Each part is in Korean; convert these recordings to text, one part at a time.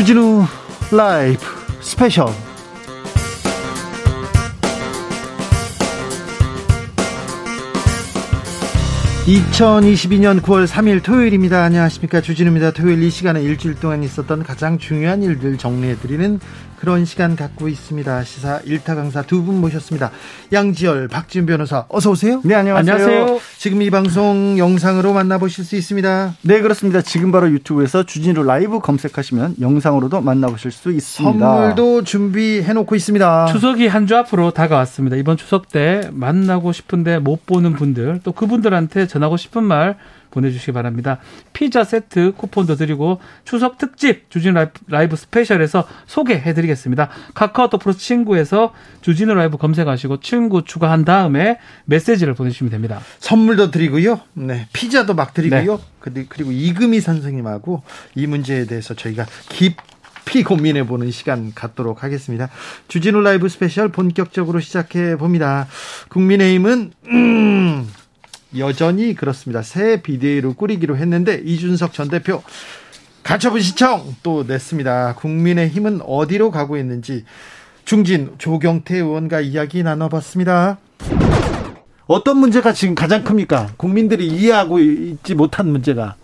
주진우 라이브 스페셜 2022년 9월 3일 토요일입니다. 안녕하십니까. 주진우입니다. 토요일 이 시간에 일주일 동안 있었던 가장 중요한 일들 정리해드리는 그런 시간 갖고 있습니다. 시사 일타 강사 두 분 모셨습니다. 양지열, 박지훈 변호사, 어서 오세요. 네, 안녕하세요. 안녕하세요. 지금 이 방송 영상으로 만나보실 수 있습니다. 네, 그렇습니다. 지금 바로 유튜브에서 주진우 라이브 검색하시면 영상으로도 만나보실 수 있습니다. 선물도 준비해 놓고 있습니다. 추석이 한 주 앞으로 다가왔습니다. 이번 추석 때 만나고 싶은데 못 보는 분들, 또 그분들한테 전 하고 싶은 말 보내주시기 바랍니다. 피자 세트 쿠폰도 드리고 추석 특집 주진우 라이브, 라이브 스페셜에서 소개해드리겠습니다. 카카오톡 플러스 친구에서 주진우 라이브 검색하시고 친구 추가한 다음에 메시지를 보내주시면 됩니다. 선물도 드리고요. 네, 피자도 막 드리고요. 네. 그리고 이금희 선생님하고 이 문제에 대해서 저희가 깊 깊이 고민해 보는 시간 갖도록 하겠습니다. 주진우 라이브 스페셜 본격적으로 시작해 봅니다. 국민의힘은 음, 여전히 그렇습니다. 새 비대위로 꾸리기로 했는데 이준석 전 대표 가처분 신청 또 냈습니다. 국민의힘은 어디로 가고 있는지 중진 조경태 의원과 이야기 나눠봤습니다. 어떤 문제가 지금 가장 큽니까? 국민들이 이해하고 있지 못한 문제가.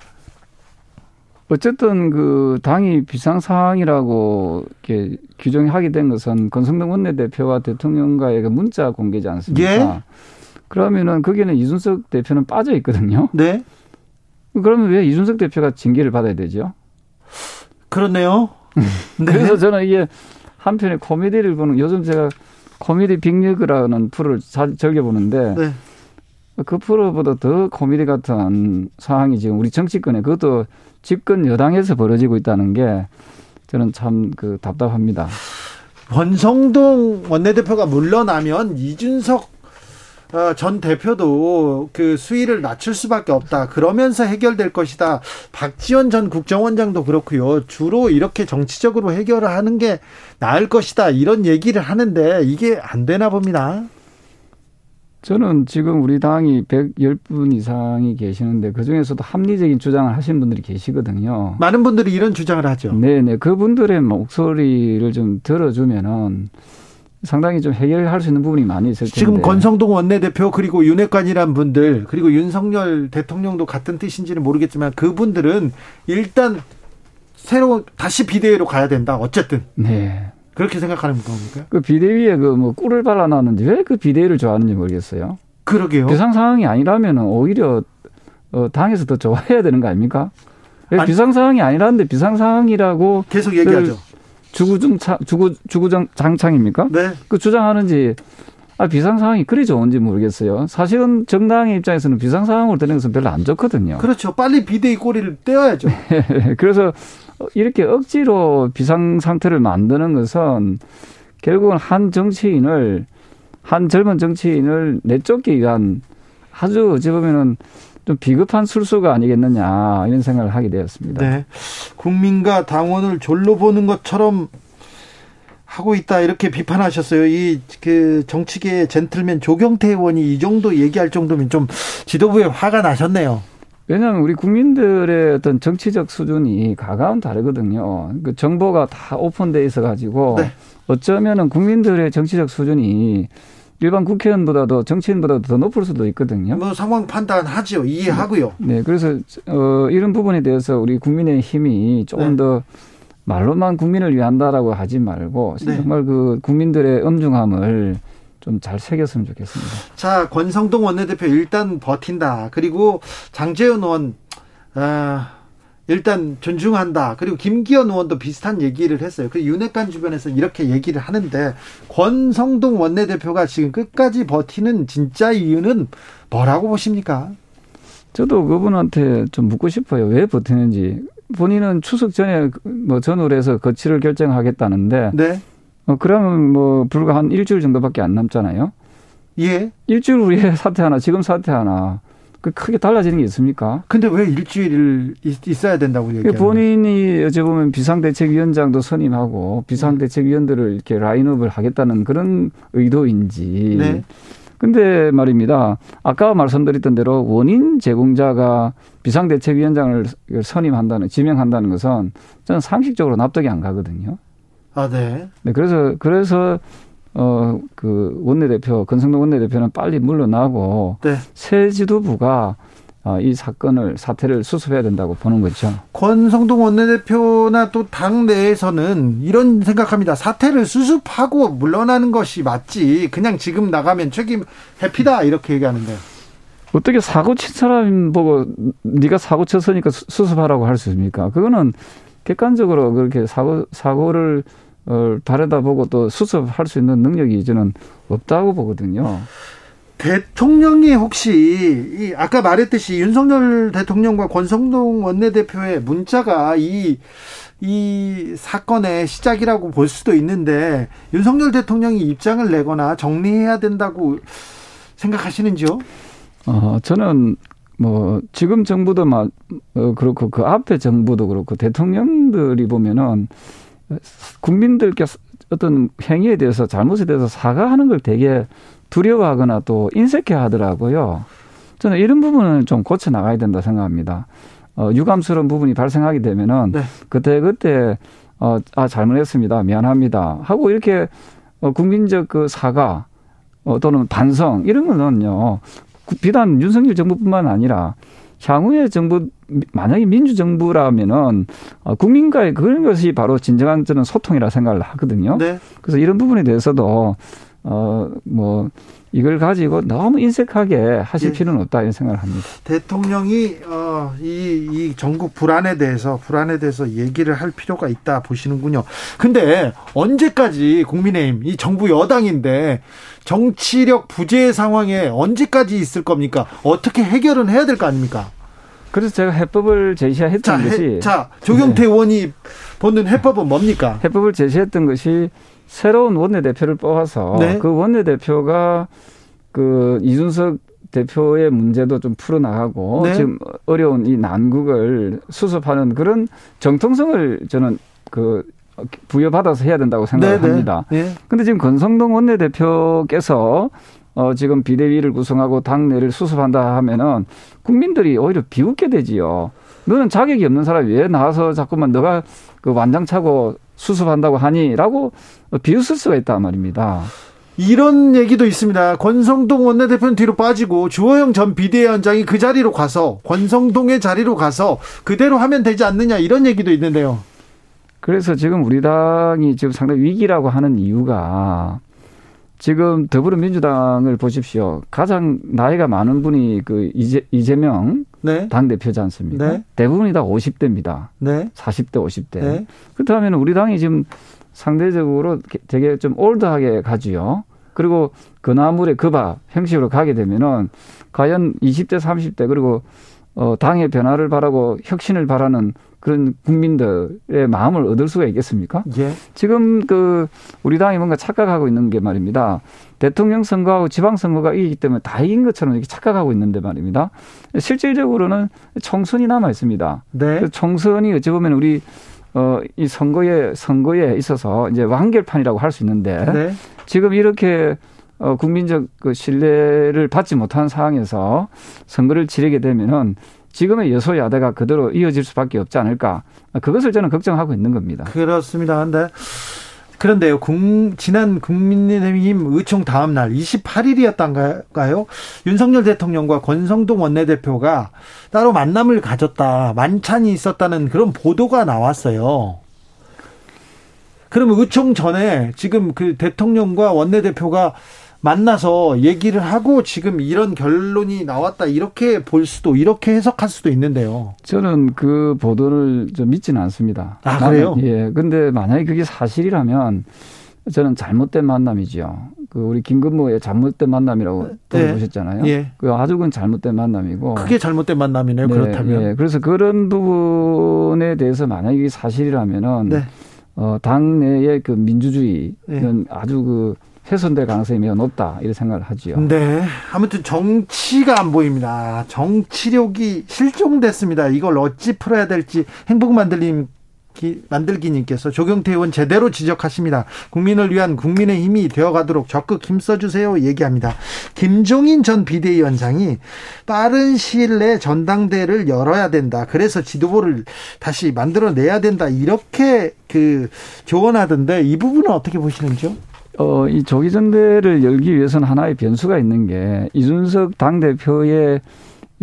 어쨌든 그 당이 비상 상황이라고 이렇게 규정하게 된 것은 권성동 원내대표와 대통령과의 그 문자 공개지 않습니까? 예? 그러면은 거기는 이준석 대표는 빠져 있거든요. 네. 그러면 왜 이준석 대표가 징계를 받아야 되죠? 그렇네요. 네. 그래서 저는 이게 한편의 코미디를 보는 요즘 제가 코미디 빅리그라는 프로를 자주 즐겨 보는데 네. 그 프로보다 더 코미디 같은 상황이 지금 우리 정치권에 그것도 집권 여당에서 벌어지고 있다는 게 저는 참 그 답답합니다. 원성동 원내대표가 물러나면 이준석 어, 전 대표도 그 수위를 낮출 수밖에 없다. 그러면서 해결될 것이다. 박지원 전 국정원장도 그렇고요. 주로 이렇게 정치적으로 해결을 하는 게 나을 것이다. 이런 얘기를 하는데 이게 안 되나 봅니다. 저는 지금 우리 당이 110분 이상이 계시는데 그중에서도 합리적인 주장을 하신 분들이 계시거든요. 많은 분들이 이런 주장을 하죠. 네네. 그분들의 목소리를 좀 들어주면은 상당히 좀 해결할 수 있는 부분이 많이 있을 텐데. 지금 권성동 원내대표 그리고 윤핵관이란 분들 그리고 윤석열 대통령도 같은 뜻인지는 모르겠지만 그분들은 일단 새로 다시 비대위로 가야 된다. 어쨌든. 네. 그렇게 생각하는 겁니까? 그 비대위에 그 뭐 꿀을 발라놨는지 왜그 비대위를 좋아하는지 모르겠어요. 그러게요. 비상 상황이 아니라면 오히려 어, 당에서 더 좋아해야 되는 거 아닙니까? 비상 상황이 아니라는데 비상 상황이라고 계속 얘기하죠. 주구증창 주구 주구장 장창입니까? 네. 그 주장하는지 아 비상 상황이 그리 좋은지 모르겠어요. 사실은 정당의 입장에서는 비상 상황으로 되는 것은 별로 안 좋거든요. 그렇죠. 빨리 비대위 꼬리를 떼어야죠. 그래서 이렇게 억지로 비상 상태를 만드는 것은 결국은 한 정치인을 한 젊은 정치인을 내쫓기 위한 아주 어찌 보면은 좀 비급한 술수가 아니겠느냐 이런 생각을 하게 되었습니다. 네. 국민과 당원을 졸로 보는 것처럼 하고 있다 이렇게 비판하셨어요. 이 그 정치계 젠틀맨 조경태 의원이 이 정도 얘기할 정도면 좀 지도부에 화가 나셨네요. 왜냐하면 우리 국민들의 어떤 정치적 수준이 가까운 다르거든요. 그 정보가 다 오픈돼 있어 가지고 네. 어쩌면은 국민들의 정치적 수준이 일반 국회의원보다도 정치인보다도 더 높을 수도 있거든요. 뭐 상황 판단하죠. 이해하고요. 네, 그래서 어 이런 부분에 대해서 우리 국민의 힘이 조금 네. 더 말로만 국민을 위한다라고 하지 말고 네. 정말 그 국민들의 엄중함을 좀 잘 새겼으면 좋겠습니다. 자, 권성동 원내대표 일단 버틴다. 그리고 장재현 의원 아 일단 존중한다. 그리고 김기현 의원도 비슷한 얘기를 했어요. 그 윤핵관 주변에서 이렇게 얘기를 하는데 권성동 원내대표가 지금 끝까지 버티는 진짜 이유는 뭐라고 보십니까? 저도 그분한테 좀 묻고 싶어요. 왜 버티는지. 본인은 추석 전에 뭐 전후로 해서 거취를 결정하겠다는데. 네. 어, 그러면 뭐 불과 한 일주일 정도밖에 안 남잖아요. 예. 일주일 후에 사퇴 하나, 지금 사퇴 하나. 그 크게 달라지는 게 있습니까? 근데 왜 일주일 있어야 된다고 얘기해요? 본인이 어찌 보면 비상대책위원장도 선임하고 비상대책위원들을 이렇게 라인업을 하겠다는 그런 의도인지. 네. 근데 말입니다. 아까 말씀드렸던 대로 원인 제공자가 비상대책위원장을 선임한다는, 지명한다는 것은 저는 상식적으로 납득이 안 가거든요. 아, 네. 네, 그래서, 그래서, 어, 그 원내대표, 권성동 원내대표는 빨리 물러나고, 네. 새 지도부가 어, 이 사건을 사태를 수습해야 된다고 보는 거죠. 권성동 원내대표나 또 당 내에서는 이런 생각합니다. 사태를 수습하고 물러나는 것이 맞지. 그냥 지금 나가면 책임 회피다 이렇게 얘기하는데. 어떻게 사고 친 사람 보고 네가 사고 쳤으니까 수습하라고 할 수 있습니까? 그거는 객관적으로 그렇게 사고 사고를 어, 바래다 보고 또 수습할 수 있는 능력이 저는 없다고 보거든요. 대통령이 혹시 아까 말했듯이 윤석열 대통령과 권성동 원내대표의 문자가 이, 이 사건의 시작이라고 볼 수도 있는데 윤석열 대통령이 입장을 내거나 정리해야 된다고 생각하시는지요? 어, 저는 뭐 지금 정부도 막 어, 그렇고 그 앞에 정부도 그렇고 대통령들이 보면은 국민들께 어떤 행위에 대해서 잘못에 대해서 사과하는 걸 되게 두려워하거나 또 인색해 하더라고요. 저는 이런 부분은 좀 고쳐 나가야 된다 생각합니다. 어, 유감스러운 부분이 발생하게 되면은 네. 그때 그때 어, 아 잘못했습니다, 미안합니다 하고 이렇게 어, 국민적 그 사과 어, 또는 반성 이런 거는요 비단 윤석열 정부뿐만 아니라 향후의 정부 만약에 민주정부라면은 어, 국민과의 그런 것이 바로 진정한 저는 소통이라 생각을 하거든요. 네. 그래서 이런 부분에 대해서도 어, 뭐, 이걸 가지고 너무 인색하게 하실 예. 필요는 없다 이런 생각을 합니다. 대통령이 어, 이, 이 전국 불안에 대해서 불안에 대해서 얘기를 할 필요가 있다 보시는군요. 근데 언제까지 국민의힘 이 정부 여당인데 정치력 부재 상황에 언제까지 있을 겁니까? 어떻게 해결은 해야 될 거 아닙니까? 그래서 제가 해법을 제시했던 자, 것이 해, 자 조경태 네. 의원이 보는 해법은 뭡니까? 해법을 제시했던 것이 새로운 원내대표를 뽑아서 네. 그 원내대표가 그 이준석 대표의 문제도 좀 풀어나가고 네. 지금 어려운 이 난국을 수습하는 그런 정통성을 저는 그 부여받아서 해야 된다고 생각합니다. 네, 네. 네. 근데 지금 권성동 원내대표께서 어 지금 비대위를 구성하고 당내를 수습한다 하면은 국민들이 오히려 비웃게 되지요. 너는 자격이 없는 사람이 왜 나와서 자꾸만 너가 그 완장 차고 수습한다고 하니라고 비웃을 수가 있단 말입니다. 이런 얘기도 있습니다. 권성동 원내대표는 뒤로 빠지고 주호영 전 비대위원장이 그 자리로 가서 권성동의 자리로 가서 그대로 하면 되지 않느냐 이런 얘기도 있는데요. 그래서 지금 우리 당이 지금 상당히 위기라고 하는 이유가 지금 더불어민주당을 보십시오. 가장 나이가 많은 분이 그 이재, 이재명 네. 당 대표지 않습니까? 네. 대부분이 다 50대입니다. 네. 40대, 50대. 네. 그렇다면 우리 당이 지금 상대적으로 되게 좀 올드하게 가지요. 그리고 그나물의 그바 형식으로 가게 되면은 과연 20대, 30대 그리고 어 당의 변화를 바라고 혁신을 바라는 그런 국민들의 마음을 얻을 수가 있겠습니까? 예. 지금 그 우리 당이 뭔가 착각하고 있는 게 말입니다. 대통령 선거하고 지방 선거가 이기기 때문에 다 이긴 것처럼 이렇게 착각하고 있는데 말입니다. 실질적으로는 총선이 남아 있습니다. 네. 그 총선이 어찌 보면 우리 어, 이 선거에, 선거에 있어서 이제 완결판이라고 할 수 있는데 네. 지금 이렇게 어, 국민적 그 신뢰를 받지 못한 상황에서 선거를 치르게 되면은 지금의 여소야대가 그대로 이어질 수밖에 없지 않을까. 그것을 저는 걱정하고 있는 겁니다. 그렇습니다. 근데 그런데요, 국, 지난 국민의힘 의총 다음 날 28일이었던가요? 윤석열 대통령과 권성동 원내대표가 따로 만남을 가졌다, 만찬이 있었다는 그런 보도가 나왔어요. 그러면 의총 전에 지금 그 대통령과 원내대표가 만나서 얘기를 하고 지금 이런 결론이 나왔다 이렇게 볼 수도 이렇게 해석할 수도 있는데요. 저는 그 보도를 좀 믿지는 않습니다. 아 그래요? 예. 근데 만약에 그게 사실이라면 저는 잘못된 만남이죠. 그 우리 김근모의 잘못된 만남이라고 네. 들어보셨잖아요. 예. 그 아주 그 잘못된 만남이고. 크게 잘못된 만남이네요. 네, 그렇다면. 예. 그래서 그런 부분에 대해서 만약에 사실이라면은 네. 어 당내의 그 민주주의는 네. 아주 그 훼손될 가능성이 매우 높다 이런 생각을 하지요. 네. 아무튼 정치가 안 보입니다. 정치력이 실종됐습니다. 이걸 어찌 풀어야 될지 행복 만들님 만들기님께서 조경태 의원 제대로 지적하십니다. 국민을 위한 국민의 힘이 되어가도록 적극 힘써주세요. 얘기합니다. 김종인 전 비대위원장이 빠른 시일 내 전당대를 열어야 된다. 그래서 지도부를 다시 만들어내야 된다. 이렇게 그 조언하던데 이 부분은 어떻게 보시는지요? 어, 이 조기 전대를 열기 위해서는 하나의 변수가 있는 게 이준석 당대표의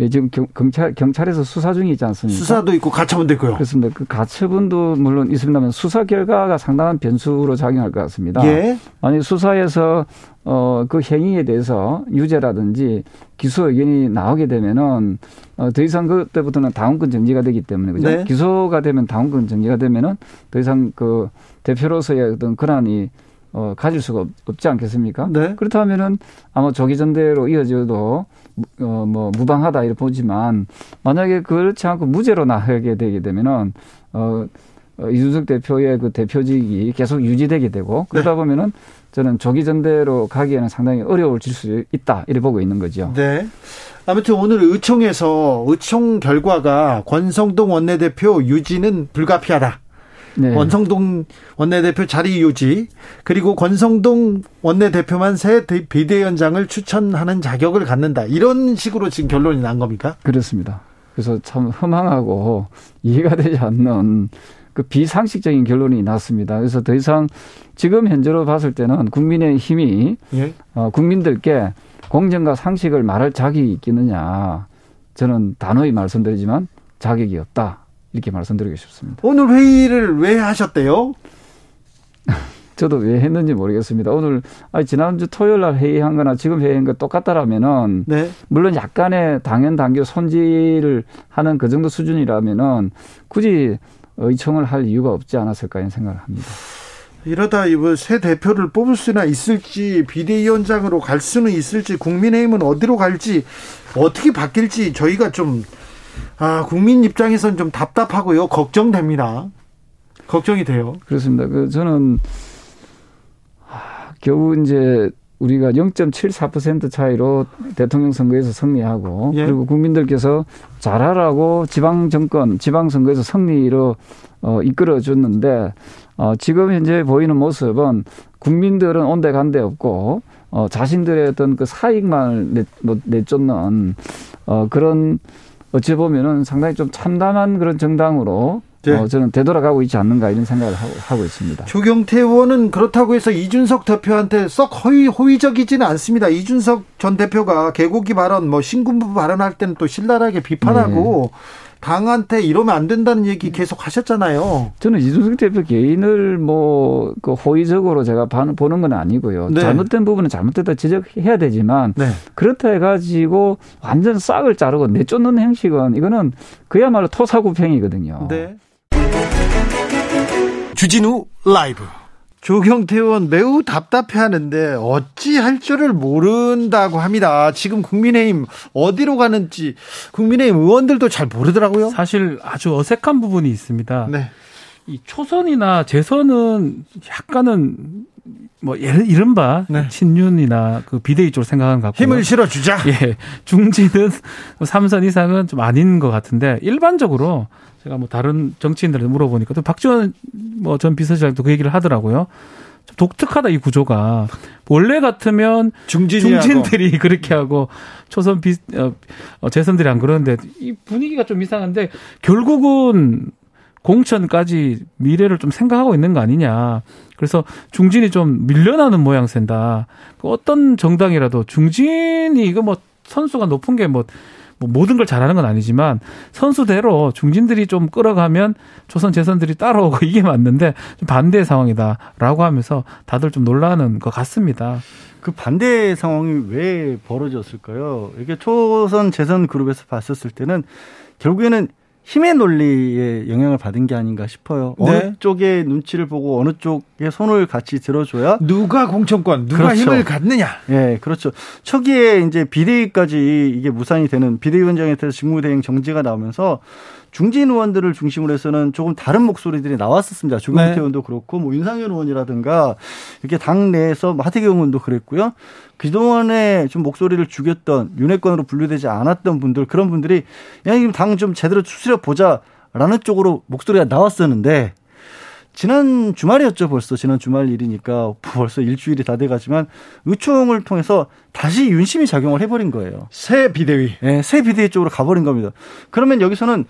예, 지금 경찰 경찰에서 수사 중에 있지 않습니까? 수사도 있고 가처분도 있고요. 그렇습니다. 그 가처분도 물론 있습니다만 수사 결과가 상당한 변수로 작용할 것 같습니다. 예. 아니 수사에서 어 그 행위에 대해서 유죄라든지 기소 의견이 나오게 되면은 어, 더 이상 그때부터는 당원권 정지가 되기 때문에 그죠? 네. 기소가 되면 당원권 정지가 되면은 더 이상 그 대표로서의 어떤 권한이 어, 가질 수가 없, 지 않겠습니까? 네. 그렇다면은 아마 조기 전대로 이어져도 어, 뭐 무방하다 이렇게 보지만 만약에 그렇지 않고 무죄로 나가게 되게 되면은 어, 어 이준석 대표의 그 대표직이 계속 유지되게 되고 그러다 네. 보면은 저는 조기 전대로 가기에는 상당히 어려울질 수 있다 이렇게 보고 있는 거죠. 네. 아무튼 오늘 의총에서 의총 결과가 권성동 원내대표 유지는 불가피하다. 네. 권성동 원내대표 자리 유지 그리고 권성동 원내대표만 새 비대위원장을 추천하는 자격을 갖는다 이런 식으로 지금 결론이 난 겁니까? 그렇습니다. 그래서 참 허망하고 이해가 되지 않는 그 비상식적인 결론이 났습니다. 그래서 더 이상 지금 현재로 봤을 때는 국민의 힘이 예? 어, 국민들께 공정과 상식을 말할 자격이 있겠느냐 저는 단호히 말씀드리지만 자격이 없다. 이렇게 말씀드리고 싶습니다. 오늘 회의를 왜 하셨대요? 저도 왜 했는지 모르겠습니다. 오늘 아니 지난주 토요일 날 회의한 거나 지금 회의한 거 똑같다라면은 네. 물론 약간의 당연 당규 손질을 하는 그 정도 수준이라면은 굳이 의청을 할 이유가 없지 않았을까 이런 생각을 합니다. 이러다 이번 새 대표를 뽑을 수나 있을지 비대위원장으로 갈 수는 있을지 국민의힘은 어디로 갈지 어떻게 바뀔지 저희가 좀 아, 국민 입장에서는 좀 답답하고요. 걱정됩니다. 걱정이 돼요. 그렇습니다. 그 저는 아, 겨우 이제 우리가 0.74% 차이로 대통령 선거에서 승리하고 예. 그리고 국민들께서 잘하라고 지방 정권, 지방 선거에서 승리로 어, 이끌어 줬는데 어, 지금 현재 보이는 모습은 국민들은 온데 간데 없고 어, 자신들의 어떤 그 사익만을 내, 뭐, 내쫓는 어, 그런 어찌 보면은 상당히 좀 참담한 그런 정당으로 네. 어, 저는 되돌아가고 있지 않는가 이런 생각을 하고, 하고 있습니다. 조경태 의원은 그렇다고 해서 이준석 대표한테 썩 허위, 호의적이지는 않습니다. 이준석 전 대표가 개고기 발언, 뭐 신군부 발언할 때는 또 신랄하게 비판하고 네. 당한테 이러면 안 된다는 얘기 계속 하셨잖아요. 저는 이준석 대표 개인을 뭐 그 호의적으로 제가 보는 건 아니고요. 네. 잘못된 부분은 잘못됐다 지적해야 되지만 네. 그렇다 해가지고 완전 싹을 자르고 내쫓는 행식은 이거는 그야말로 토사구팽이거든요. 네. 주진우 라이브. 조경태 의원 매우 답답해하는데 어찌 할 줄을 모른다고 합니다. 지금 국민의힘 어디로 가는지 국민의힘 의원들도 잘 모르더라고요. 사실 아주 어색한 부분이 있습니다. 네. 이 초선이나 재선은 약간은 뭐 예를 이른바 네. 친윤이나 그 비대위 쪽으로 생각하는 것 같고요. 힘을 실어 주자. 예, 중진은 삼선 이상은 좀 아닌 것 같은데 일반적으로 제가 뭐 다른 정치인들한테 물어보니까 또 박지원 뭐 전 비서실장도 그 얘기를 하더라고요. 좀 독특하다 이 구조가 원래 같으면 중진들이 그렇게 하고 초선 비 어, 어, 재선들이 안 그러는데 이 분위기가 좀 이상한데 결국은 공천까지 미래를 좀 생각하고 있는 거 아니냐. 그래서 중진이 좀 밀려나는 모양새다. 그 어떤 정당이라도 중진이 이거 뭐 선수가 높은 게뭐 뭐 모든 걸 잘하는 건 아니지만 선수대로 중진들이 좀 끌어가면 조선 재선들이 따라오고 이게 맞는데 좀 반대의 상황이다라고 하면서 다들 좀 놀라는 것 같습니다. 그 반대 상황이 왜 벌어졌을까요? 이게 초선 재선 그룹에서 봤었을 때는 결국에는 힘의 논리에 영향을 받은 게 아닌가 싶어요. 네. 어느 쪽의 눈치를 보고 어느 쪽에 손을 같이 들어줘야 누가 공천권, 누가 그렇죠. 힘을 갖느냐. 예, 네, 그렇죠. 초기에 이제 비대위까지 이게 무산이 되는 비대위원장에 대해서 직무대행 정지가 나오면서 중진 의원들을 중심으로 해서는 조금 다른 목소리들이 나왔었습니다. 조경태 네. 의원도 그렇고 뭐 윤상현 의원이라든가 이렇게 당 내에서 뭐 하태경 의원도 그랬고요. 그동안에 좀 목소리를 죽였던 윤핵관으로 분류되지 않았던 분들 그런 분들이 야, 당좀 제대로 추스려 보자라는 쪽으로 목소리가 나왔었는데 지난 주말이었죠 벌써 지난 주말 일이니까 벌써 일주일이 다 돼가지만 의총을 통해서 다시 윤심이 작용을 해버린 거예요. 새 비대위. 네, 새 비대위 쪽으로 가버린 겁니다. 그러면 여기서는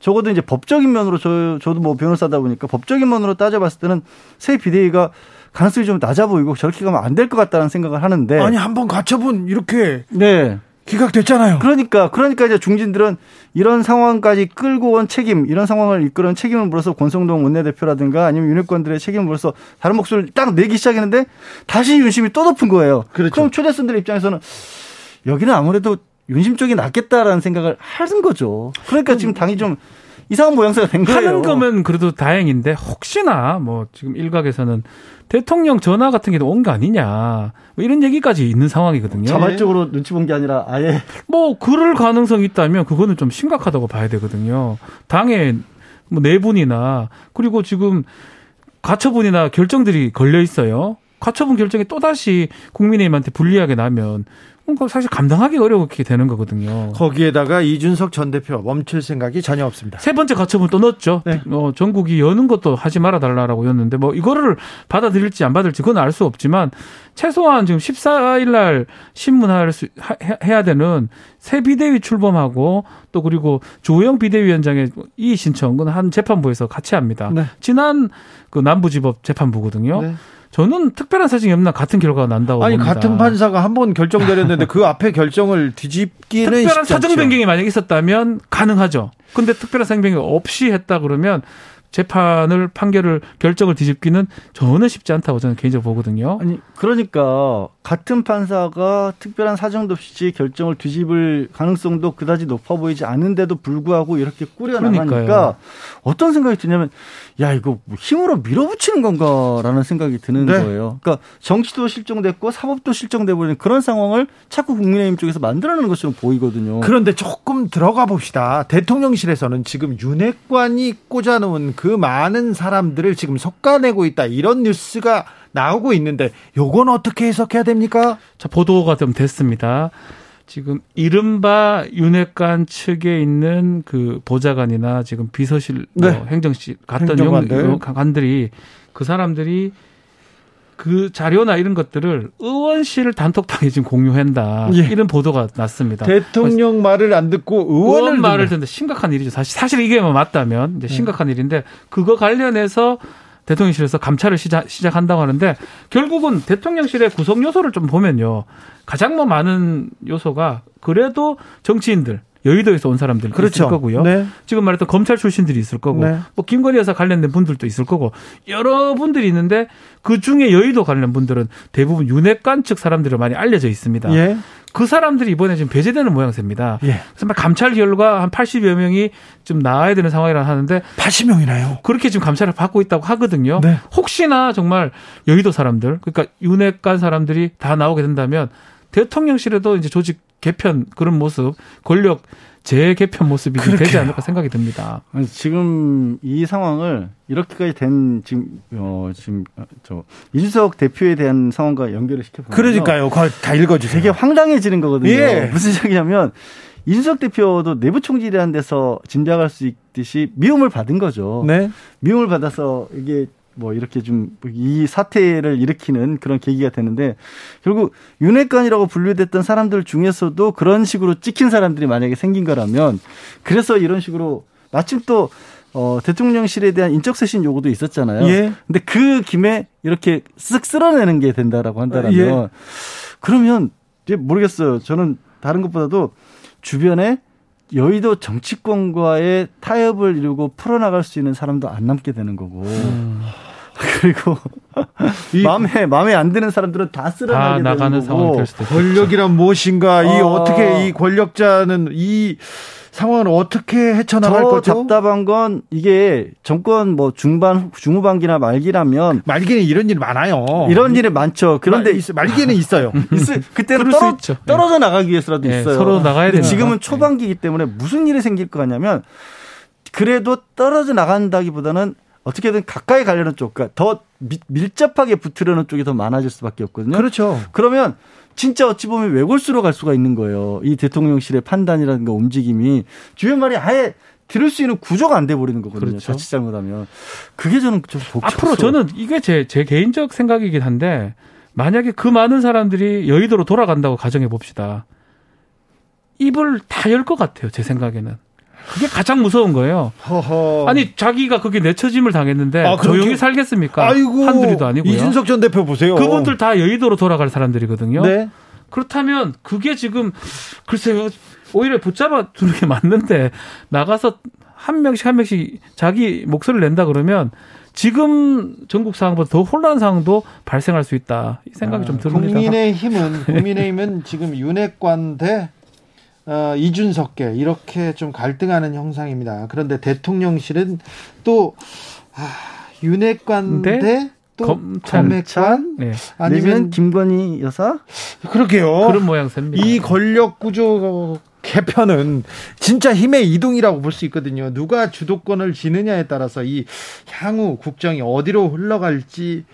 적어도 이제 법적인 면으로 저 저도 뭐 변호사다 보니까 법적인 면으로 따져봤을 때는 새 비대위가 가능성이 좀 낮아 보이고 저렇게 가면 안 될 것 같다는 생각을 하는데 아니 한번 가처분 이렇게 네. 기각됐잖아요. 그러니까 그러니까 이제 중진들은 이런 상황까지 끌고 온 책임, 이런 상황을 이끌어온 책임을 물어서 권성동 원내대표라든가 아니면 윤핵관들의 책임을 물어서 다른 목소리를 딱 내기 시작했는데 다시 윤심이 또 덮은 거예요. 그렇죠. 그럼 초대선들 입장에서는 여기는 아무래도 윤심 쪽이 낫겠다라는 생각을 하는 거죠. 그러니까 지금 당이 좀 이상한 모양새가 된 거예요. 하는 거면 그래도 다행인데 혹시나 뭐 지금 일각에서는 대통령 전화 같은 게 온 거 아니냐 뭐 이런 얘기까지 있는 상황이거든요. 자발적으로 눈치 본 게 아니라 아예 뭐 그럴 가능성이 있다면 그거는 좀 심각하다고 봐야 되거든요. 당에 뭐 내분이나 그리고 지금 가처분이나 결정들이 걸려 있어요. 가처분 결정이 또다시 국민의힘한테 불리하게 나면 그러니까 사실 감당하기 어렵게 되는 거거든요. 거기에다가 이준석 전 대표 멈출 생각이 전혀 없습니다. 세 번째 가처분 또 넣었죠. 네. 어, 전국이 여는 것도 하지 말아 달라라고 였는데 뭐 이거를 받아들일지 안 받을지 그건 알 수 없지만 최소한 지금 14일 날 신문할 수 해야 되는 새 비대위 출범하고 또 그리고 조영 비대위원장의 이 신청은 한 재판부에서 같이 합니다. 네. 지난 그 남부지법 재판부거든요. 네. 저는 특별한 사정이 없나 같은 결과가 난다고 아니 봅니다. 같은 판사가 한 번 결정 내렸는데 그 앞에 결정을 뒤집기는 특별한 사정 변경이 만약 있었다면 가능하죠. 근데 특별한 사정 변경이 없이 했다 그러면 재판을 판결을 결정을 뒤집기는 저는 쉽지 않다고 저는 개인적으로 보거든요. 아니 그러니까 같은 판사가 특별한 사정도 없이 결정을 뒤집을 가능성도 그다지 높아 보이지 않은데도 불구하고 이렇게 꾸려 나가니까 어떤 생각이 드냐면 야 이거 뭐 힘으로 밀어붙이는 건가라는 생각이 드는 네. 거예요. 그러니까 정치도 실종됐고 사법도 실종돼 버리는 그런 상황을 자꾸 국민의힘 쪽에서 만들어내는 것처럼 보이거든요. 그런데 조금 들어가 봅시다. 대통령실에서는 지금 윤핵관이 꽂아놓은 그 많은 사람들을 지금 솎아내고 있다 이런 뉴스가 나오고 있는데 요건 어떻게 해석해야 됩니까? 자 보도가 좀 됐습니다. 지금 이른바 윤핵관 측에 있는 그 보좌관이나 지금 비서실 뭐 네. 뭐 행정실 갔던 행정관들. 관들이 그 사람들이 그 자료나 이런 것들을 의원실을 단톡방에 지금 공유한다. 예. 이런 보도가 났습니다. 대통령 말을 안 듣고 의원을 의원 말을 듣는다. 심각한 일이죠. 사실 사실 이게 뭐 맞다면 이제 네. 심각한 네. 일인데 그거 관련해서 대통령실에서 감찰을 시작, 시작한다고 하는데 결국은 대통령실의 구성 요소를 좀 보면요. 가장 뭐 많은 요소가 그래도 정치인들 여의도에서 온 사람들 그렇죠. 있을 거고요. 네. 지금 말했던 검찰 출신들이 있을 거고, 네. 뭐 김건희 여사 관련된 분들도 있을 거고 여러 분들이 있는데 그 중에 여의도 관련 분들은 대부분 윤핵관 측 사람들이 많이 알려져 있습니다. 예. 그 사람들이 이번에 지금 배제되는 모양새입니다. 예. 그래서 감찰 결과 한 80여 명이 좀 나와야 되는 상황이라 하는데 80명이나요? 그렇게 지금 감찰을 받고 있다고 하거든요. 네. 혹시나 정말 여의도 사람들, 그러니까 윤핵관 사람들이 다 나오게 된다면 대통령실에도 이제 조직 개편 그런 모습, 권력 재개편 모습이 그렇게요. 되지 않을까 생각이 듭니다. 아니, 지금 이 상황을 이렇게까지 된 지금 어 지금 저 이준석 대표에 대한 상황과 연결을 시켜 보면 그러니까요. 다 읽어 주세요. 되게 황당해지는 거거든요. 예. 무슨 얘기냐면 이준석 대표도 내부 총질이라는 데서 짐작할 수 있듯이 미움을 받은 거죠. 네. 미움을 받아서 이게 뭐 이렇게 좀 이 사태를 일으키는 그런 계기가 되는데 결국 윤핵관이라고 분류됐던 사람들 중에서도 그런 식으로 찍힌 사람들이 만약에 생긴 거라면 그래서 이런 식으로 마침 또 어, 대통령실에 대한 인적 쇄신 요구도 있었잖아요. 예. 근데 그 김에 이렇게 쓱 쓸어내는 게 된다라고 한다면 예. 그러면 모르겠어요. 저는 다른 것보다도 주변에 여의도 정치권과의 타협을 이루고 풀어나갈 수 있는 사람도 안 남게 되는 거고. 음. 그리고 마음에 마음에 안 드는 사람들은 다 쓸어나게 다 나가는 상황이 될 수도 있죠. 권력이란 무엇인가? 이 아. 어떻게 이 권력자는 이 상황을 어떻게 헤쳐나갈 거죠? 답답한 건 이게 정권 뭐 중반 중후반기나 말기라면 말기는 이런 일 많아요. 이런 일이 많죠. 그런데 말, 기는 있어요. 있을 그때는 떨어, 떨어져 나가기 위해서라도 네, 있어요. 서로 나가야 되는 지금은 초반기이기 때문에 무슨 일이 생길 거 같냐면 그래도 떨어져 나간다기보다는 어떻게든 가까이 가려는 쪽, 그러니까 더 밀접하게 붙으려는 쪽이 더 많아질 수밖에 없거든요. 그렇죠. 그러면 진짜 어찌 보면 외골수로 갈 수가 있는 거예요. 이 대통령실의 판단이라든가 움직임이 주변 말이 아예 들을 수 있는 구조가 안 돼 버리는 거거든요. 그렇죠. 자칫 잘못하면 그게 저는 좀. 앞으로 저는 이게 제 제 개인적 생각이긴 한데 만약에 그 많은 사람들이 여의도로 돌아간다고 가정해 봅시다. 입을 다 열 것 같아요. 제 생각에는. 그게 가장 무서운 거예요. 허허. 아니 자기가 그게 내처짐을 당했는데 아, 조용히 살겠습니까? 아이고, 한둘이도 아니고요. 이준석 전 대표 보세요. 그분들 다 여의도로 돌아갈 사람들이거든요. 네. 그렇다면 그게 지금 글쎄요 오히려 붙잡아 두는 게 맞는데 나가서 한 명씩 한 명씩 자기 목소리를 낸다 그러면 지금 전국 상황보다 더 혼란 상황도 발생할 수 있다 이 생각이 아, 좀 듭니다. 국민의 힘은 국민의 힘은 지금 윤핵관 대 어, 이준석계 이렇게 좀 갈등하는 형상입니다. 그런데 대통령실은 또 아, 윤핵관 대 검찰, 검찰관 네. 아니면 김건희 여사 그러게요. 그런 모양새입니다. 이 권력 구조 개편은 진짜 힘의 이동이라고 볼 수 있거든요. 누가 주도권을 지느냐에 따라서 이 향후 국정이 어디로 흘러갈지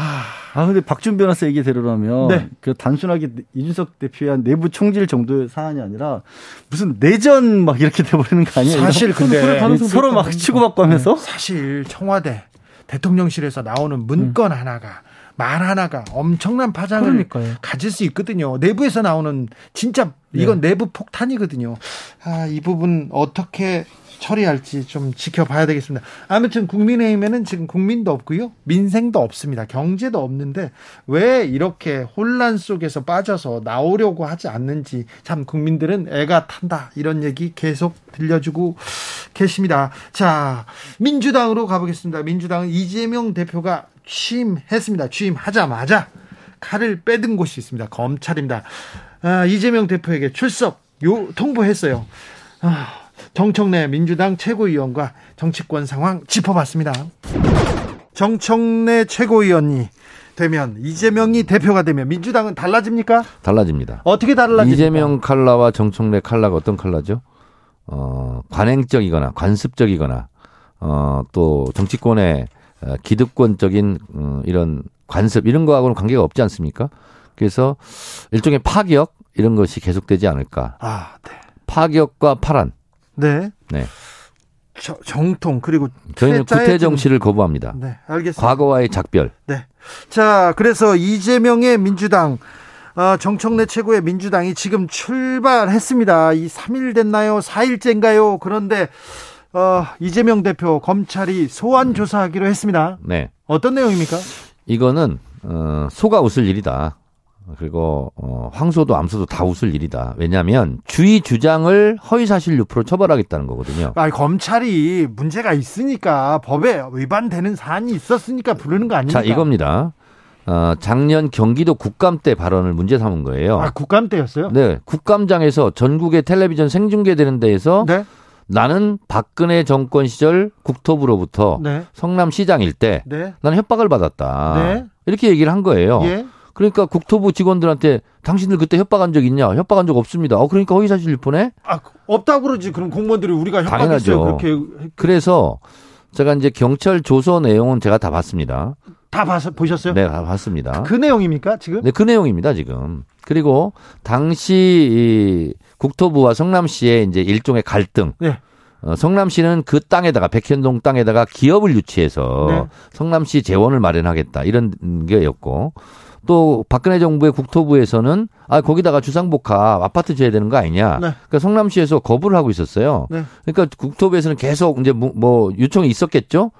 아, 아 근데 박준 변호사 얘기대로라면 네. 그 단순하게 이준석 대표의 한 내부 총질 정도의 사안이 아니라 무슨 내전 막 이렇게 돼버리는 거 아니에요? 사실 근데 서로 막 치고받고 하면서 네. 사실 청와대 대통령실에서 나오는 문건 음. 하나가 말 하나가 엄청난 파장을 그러니까요. 가질 수 있거든요. 내부에서 나오는 진짜 이건 네. 내부 폭탄이거든요. 아, 이 부분 어떻게 처리할지 좀 지켜봐야 되겠습니다. 아무튼 국민의힘에는 지금 국민도 없고요. 민생도 없습니다. 경제도 없는데 왜 이렇게 혼란 속에서 빠져서 나오려고 하지 않는지 참 국민들은 애가 탄다. 이런 얘기 계속 들려주고 계십니다. 자, 민주당으로 가보겠습니다. 민주당은 이재명 대표가 취임했습니다. 취임하자마자 칼을 빼든 곳이 있습니다. 검찰입니다. 아, 이재명 대표에게 출석 요 통보했어요. 아, 정청래 민주당 최고위원과 정치권 상황 짚어봤습니다. 정청래 최고위원이 되면 이재명이 대표가 되면 민주당은 달라집니까? 달라집니다. 어떻게 달라집니까? 이재명 칼라와 정청래 칼라가 어떤 칼라죠? 어, 관행적이거나 관습적이거나 어, 또 정치권의 어, 기득권적인 어, 이런 관습 이런 거하고는 관계가 없지 않습니까? 그래서 일종의 파격 이런 것이 계속되지 않을까. 아, 네. 파격과 파란. 네. 네. 저, 정통 그리고 저희는 구태 정치를 거부합니다. 네, 알겠습니다. 과거와의 작별. 네. 자, 그래서 이재명의 민주당 어, 정청래 최고의 민주당이 지금 출발했습니다. 이 3일 됐나요? 4일째인가요? 그런데 어, 이재명 대표 검찰이 소환 조사하기로 했습니다. 네. 어떤 내용입니까? 이거는 어, 소가 웃을 일이다. 그리고 어, 황소도 암소도 다 웃을 일이다. 왜냐하면 주의 주장을 허위사실 유포로 처벌하겠다는 거거든요. 아, 검찰이 문제가 있으니까 법에 위반되는 사안이 있었으니까 부르는 거 아닙니까? 자, 이겁니다. 어, 작년 경기도 국감 때 발언을 문제 삼은 거예요. 아, 국감 때였어요? 네. 국감장에서 전국의 텔레비전 생중계되는 데에서 네? 나는 박근혜 정권 시절 국토부로부터 네. 성남시장일 때 네. 나는 협박을 받았다. 네. 이렇게 얘기를 한 거예요. 예. 그러니까 국토부 직원들한테 당신들 그때 협박한 적 있냐? 협박한 적 없습니다. 어 그러니까 허위사실 유포네? 아 없다고 그러지. 그럼 공무원들이 우리가 협박했어요. 그렇게 그래서 제가 이제 경찰 조서 내용은 제가 다 봤습니다. 다 봐서 보셨어요? 네, 다 봤습니다. 그 내용입니까 지금? 네, 그 내용입니다 지금. 그리고 당시 이 국토부와 성남시의 이제 일종의 갈등. 네. 어, 성남시는 그 땅에다가 백현동 땅에다가 기업을 유치해서 네. 성남시 재원을 마련하겠다 이런 게였고 또 박근혜 정부의 국토부에서는 아 거기다가 주상복합 아파트 지어야 되는 거 아니냐. 네. 그러니까 성남시에서 거부를 하고 있었어요. 네. 그러니까 국토부에서는 계속 이제 뭐 요청이 있었겠죠.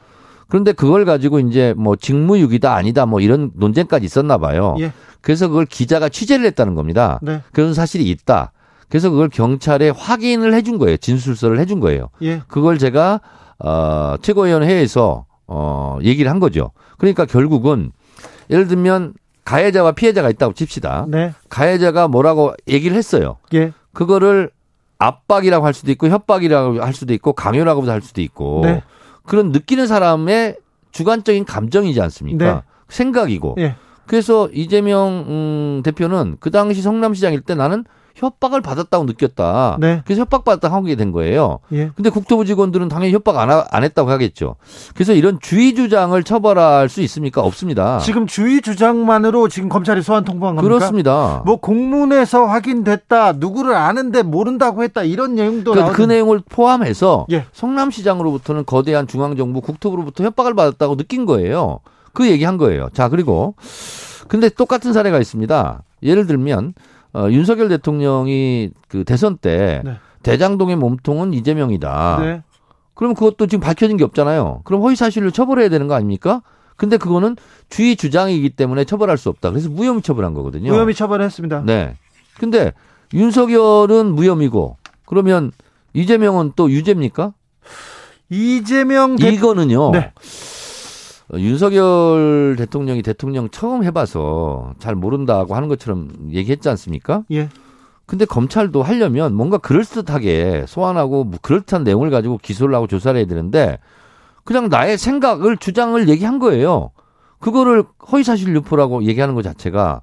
그런데 그걸 가지고 이제 뭐 직무유기다 아니다 뭐 이런 논쟁까지 있었나 봐요. 예. 그래서 그걸 기자가 취재를 했다는 겁니다. 네. 그런 사실이 있다. 그래서 그걸 경찰에 확인을 해준 거예요. 진술서를 해준 거예요. 예. 그걸 제가 어 최고위원회에서 어 얘기를 한 거죠. 그러니까 결국은 예를 들면 가해자와 피해자가 있다고 칩시다. 네. 가해자가 뭐라고 얘기를 했어요. 예. 그거를 압박이라고 할 수도 있고 협박이라고 할 수도 있고 강요라고도 할 수도 있고 네. 그런 느끼는 사람의 주관적인 감정이지 않습니까? 네. 생각이고. 예. 그래서 이재명 음, 대표는 그 당시 성남시장일 때 나는 협박을 받았다고 느꼈다. 네. 그래서 협박받았다 하게 된 거예요. 예. 근데 국토부 직원들은 당연히 협박 안, 하, 안 했다고 하겠죠. 그래서 이런 주의 주장을 처벌할 수 있습니까? 없습니다. 지금 주의 주장만으로 지금 검찰이 소환 통보한 겁니까? 그렇습니다. 뭐 공문에서 확인됐다, 누구를 아는데 모른다고 했다 이런 내용도 그, 그 내용을 포함해서 예. 성남시장으로부터는 거대한 중앙정부 국토부로부터 협박을 받았다고 느낀 거예요. 그 얘기한 거예요. 자 그리고 근데 똑같은 사례가 있습니다. 예를 들면 어, 윤석열 대통령이 그 대선 때 네. 대장동의 몸통은 이재명이다. 네. 그럼 그것도 지금 밝혀진 게 없잖아요. 그럼 허위 사실을 처벌해야 되는 거 아닙니까? 근데 그거는 주의 주장이기 때문에 처벌할 수 없다. 그래서 무혐의 처벌한 거거든요. 무혐의 처벌했습니다. 네. 근데 윤석열은 무혐의고 그러면 이재명은 또 유죄입니까? 이재명 대... 이거는요. 네. 윤석열 대통령이 대통령 처음 해봐서 잘 모른다고 하는 것처럼 얘기했지 않습니까? 예. 근데 검찰도 하려면 뭔가 그럴듯하게 소환하고 뭐 그럴듯한 내용을 가지고 기소를 하고 조사를 해야 되는데 그냥 나의 생각을 주장을 얘기한 거예요. 그거를 허위사실 유포라고 얘기하는 것 자체가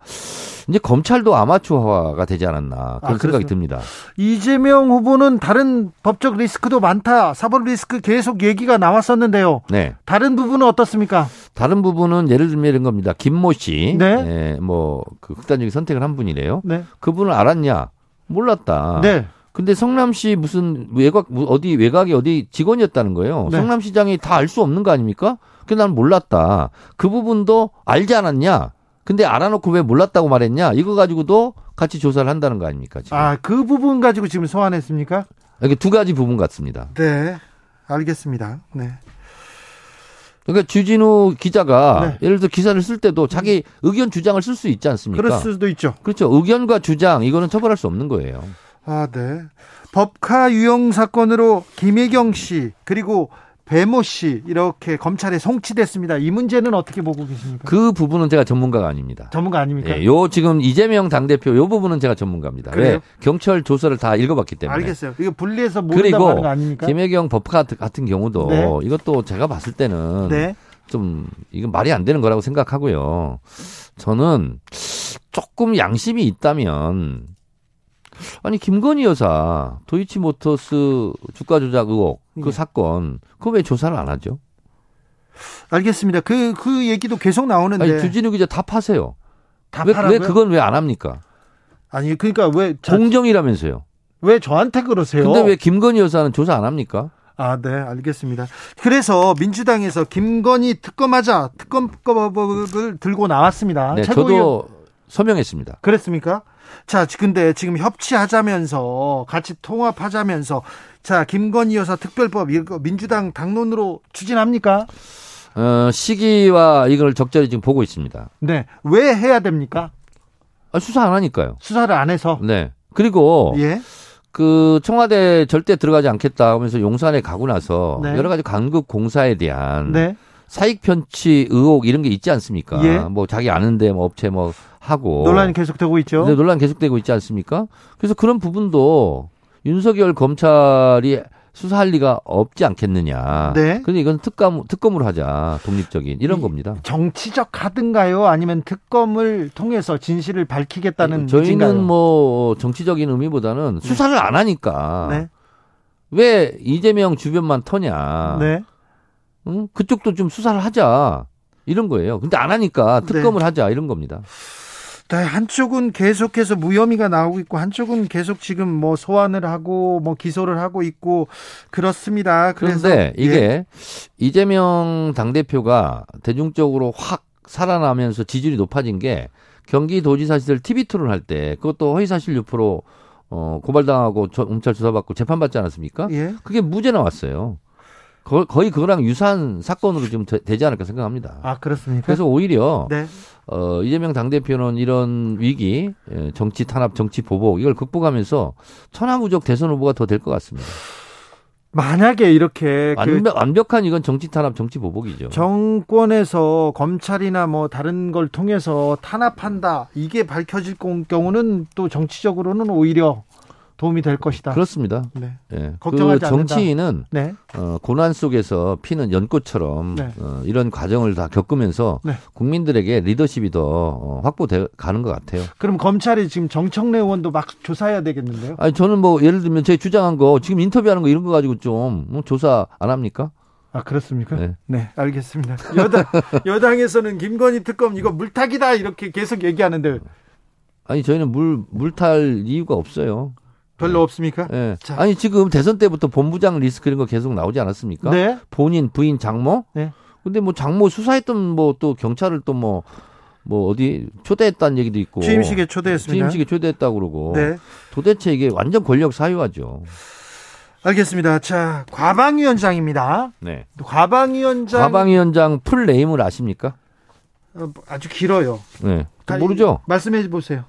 이제 검찰도 아마추어화가 되지 않았나 그런 아, 생각이 듭니다. 이재명 후보는 다른 법적 리스크도 많다. 사법 리스크 계속 얘기가 나왔었는데요. 네. 다른 부분은 어떻습니까? 다른 부분은 예를 들면 이런 겁니다. 김모 씨, 네, 네 뭐그 극단적인 선택을 한 분이래요. 네. 그분을 알았냐? 몰랐다. 네. 근데 성남시 무슨 외곽 어디 외곽이 어디 직원이었다는 거예요. 네. 성남시장이 다 알 수 없는 거 아닙니까? 근데 난 몰랐다. 그 부분도 알지 않았냐? 근데 알아놓고 왜 몰랐다고 말했냐? 이거 가지고도 같이 조사를 한다는 거 아닙니까? 지금. 아, 그 부분 가지고 지금 소환했습니까? 이게 두 가지 부분 같습니다. 네. 알겠습니다. 네. 그러니까 주진우 기자가 네. 예를 들어 기사를 쓸 때도 자기 의견 주장을 쓸 수 있지 않습니까? 그럴 수도 있죠. 그렇죠. 의견과 주장 이거는 처벌할 수 없는 거예요. 아, 네. 법카 유형 사건으로 김혜경 씨 그리고 배모 씨 이렇게 검찰에 송치됐습니다. 이 문제는 어떻게 보고 계십니까? 그 부분은 제가 전문가가 아닙니다. 전문가 아닙니까? 예, 요 지금 이재명 당대표 요 부분은 제가 전문가입니다. 그래요? 왜? 경찰 조사를 다 읽어봤기 때문에. 알겠어요. 이거 분리해서 모른다고 하는 거 아닙니까? 김혜경 법카 같은 경우도 네. 이것도 제가 봤을 때는 네. 좀 이건 말이 안 되는 거라고 생각하고요. 저는 조금 양심이 있다면 아니 김건희 여사 도이치모터스 주가 조작 의혹 그 네. 사건 그거 왜 조사를 안 하죠? 알겠습니다. 그그 그 얘기도 계속 나오는데 아니, 주진우 기자 답하세요. 왜, 왜 그건 왜 안 합니까? 아니 그러니까 왜 자, 공정이라면서요? 왜 저한테 그러세요? 근데 왜 김건희 여사는 조사 안 합니까? 아, 네, 알겠습니다. 그래서 민주당에서 김건희 특검하자 특검법을 들고 나왔습니다. 네, 저도 서명했습니다. 그랬습니까? 자, 근데 지금 협치하자면서 같이 통합하자면서 자, 김건희 여사 특별법 이거 민주당 당론으로 추진합니까? 어, 시기와 이걸 적절히 지금 보고 있습니다. 네. 왜 해야 됩니까? 아, 수사 안 하니까요. 수사를 안 해서? 네. 그리고 예. 그 청와대 절대 들어가지 않겠다 하면서 용산에 가고 나서 네. 여러 가지 강급 공사에 대한 네. 사익 편취 의혹 이런 게 있지 않습니까? 예. 뭐 자기 아는데 뭐 업체 뭐 하고 논란이 계속되고 있죠. 네, 논란 계속되고 있지 않습니까? 그래서 그런 부분도 윤석열 검찰이 수사할 리가 없지 않겠느냐. 네. 근데 이건 특검 특검으로 하자. 독립적인 이런 겁니다. 정치적 카드인가요? 아니면 특검을 통해서 진실을 밝히겠다는 저희는 의지인가요? 뭐 정치적인 의미보다는 네. 수사를 안 하니까 네. 왜 이재명 주변만 터냐. 네. 응? 그쪽도 좀 수사를 하자. 이런 거예요. 근데 안 하니까 특검을 네. 하자 이런 겁니다. 네, 한쪽은 계속해서 무혐의가 나오고 있고 한쪽은 계속 지금 뭐 소환을 하고 뭐 기소를 하고 있고 그렇습니다. 그런데 이게 예. 이재명 당 대표가 대중적으로 확 살아나면서 지지율이 높아진 게 경기도지사 시절 TV 토론 할때 그것도 허위사실 유포로 어, 고발당하고 검찰 조사받고 재판받지 않았습니까? 예. 그게 무죄 나왔어요. 거의 그거랑 유사한 사건으로 좀 되지 않을까 생각합니다. 아, 그렇습니까? 그래서 오히려 네. 어, 이재명 당대표는 이런 위기, 예, 정치 탄압, 정치 보복 이걸 극복하면서 천하무적 대선 후보가 더 될 것 같습니다. 만약에 이렇게 완벽, 그 완벽한 이건 정치 탄압, 정치 보복이죠. 정권에서 검찰이나 뭐 다른 걸 통해서 탄압한다 이게 밝혀질 경우는 또 정치적으로는 오히려 도움이 될 것이다. 그렇습니다. 네. 네. 걱정하지 그 정치인은 네. 어, 고난 속에서 피는 연꽃처럼 네. 어, 이런 과정을 다 겪으면서 네. 국민들에게 리더십이 더 어, 확보돼 가는 것 같아요. 그럼 검찰이 지금 정청래 의원도 막 조사해야 되겠는데요? 아니 저는 뭐 예를 들면 제 주장한 거 지금 인터뷰하는 거 이런 거 가지고 좀 뭐 조사 안 합니까? 아 그렇습니까? 네, 네 알겠습니다. 여당 여당에서는 김건희 특검 이거 물타기다 이렇게 계속 얘기하는데 아니 저희는 물 물탈 이유가 없어요. 별로 없습니까? 네. 자. 아니 지금 대선 때부터 본부장 리스크 이런 거 계속 나오지 않았습니까? 네. 본인 부인 장모. 네. 근데 뭐 장모 수사했던 뭐 또 경찰을 또 뭐뭐 뭐 어디 초대했다는 얘기도 있고 취임식에 초대했습니다. 취임식에 초대했다고 그러고 네. 도대체 이게 완전 권력 사유화죠. 알겠습니다. 자, 과방위원장입니다. 네. 과방위원장. 과방위원장 full name을 아십니까? 어, 아주 길어요. 네. 모르죠? 말씀해 보세요.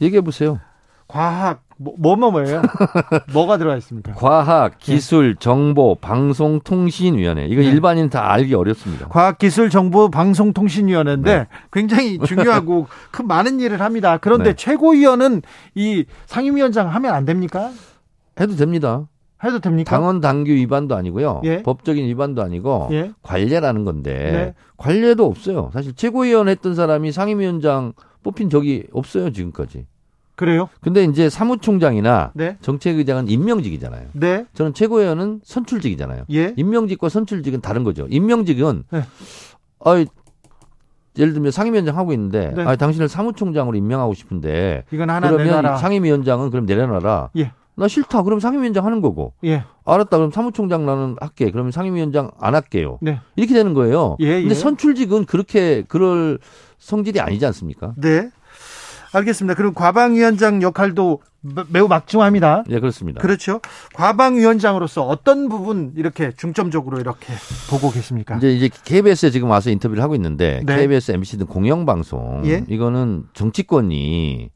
얘기해 보세요. 과학, 뭐, 뭐, 뭐 뭐예요? 뭐가 들어가 있습니까? 과학, 기술, 정보, 방송통신위원회. 이거 네. 일반인 다 알기 어렵습니다. 과학 기술, 정보, 방송통신위원회인데 네. 굉장히 중요하고 큰 많은 일을 합니다. 그런데 네. 최고위원은 이 상임위원장 하면 안 됩니까? 해도 됩니다. 해도 됩니까? 당원 당규 위반도 아니고요. 예? 법적인 위반도 아니고 예? 관례라는 건데 네. 관례도 없어요. 사실 최고위원 했던 사람이 상임위원장 뽑힌 적이 없어요 지금까지. 그래요? 근데 이제 사무총장이나 네? 정책의장은 임명직이잖아요. 네. 저는 최고위원은 선출직이잖아요. 예? 임명직과 선출직은 다른 거죠. 임명직은 네. 어, 예를 들면 상임위원장 하고 있는데 네. 아, 당신을 사무총장으로 임명하고 싶은데 이건 하나 그러면 내놔라. 상임위원장은 그럼 내려놔라. 예. 나 싫다. 그럼 상임위원장 하는 거고. 예. 알았다. 그럼 사무총장 나는 할게. 그러면 상임위원장 안 할게요. 네. 이렇게 되는 거예요. 예, 근데 예. 선출직은 그렇게 그럴 성질이 아니지 않습니까? 네. 알겠습니다. 그럼 과방위원장 역할도 매우 막중합니다. 네, 그렇습니다. 그렇죠. 과방위원장으로서 어떤 부분 이렇게 중점적으로 이렇게 보고 계십니까? 이제 이제 KBS에 지금 와서 인터뷰를 하고 있는데 네. KBS, MBC 등 공영방송 예? 이거는 정치권이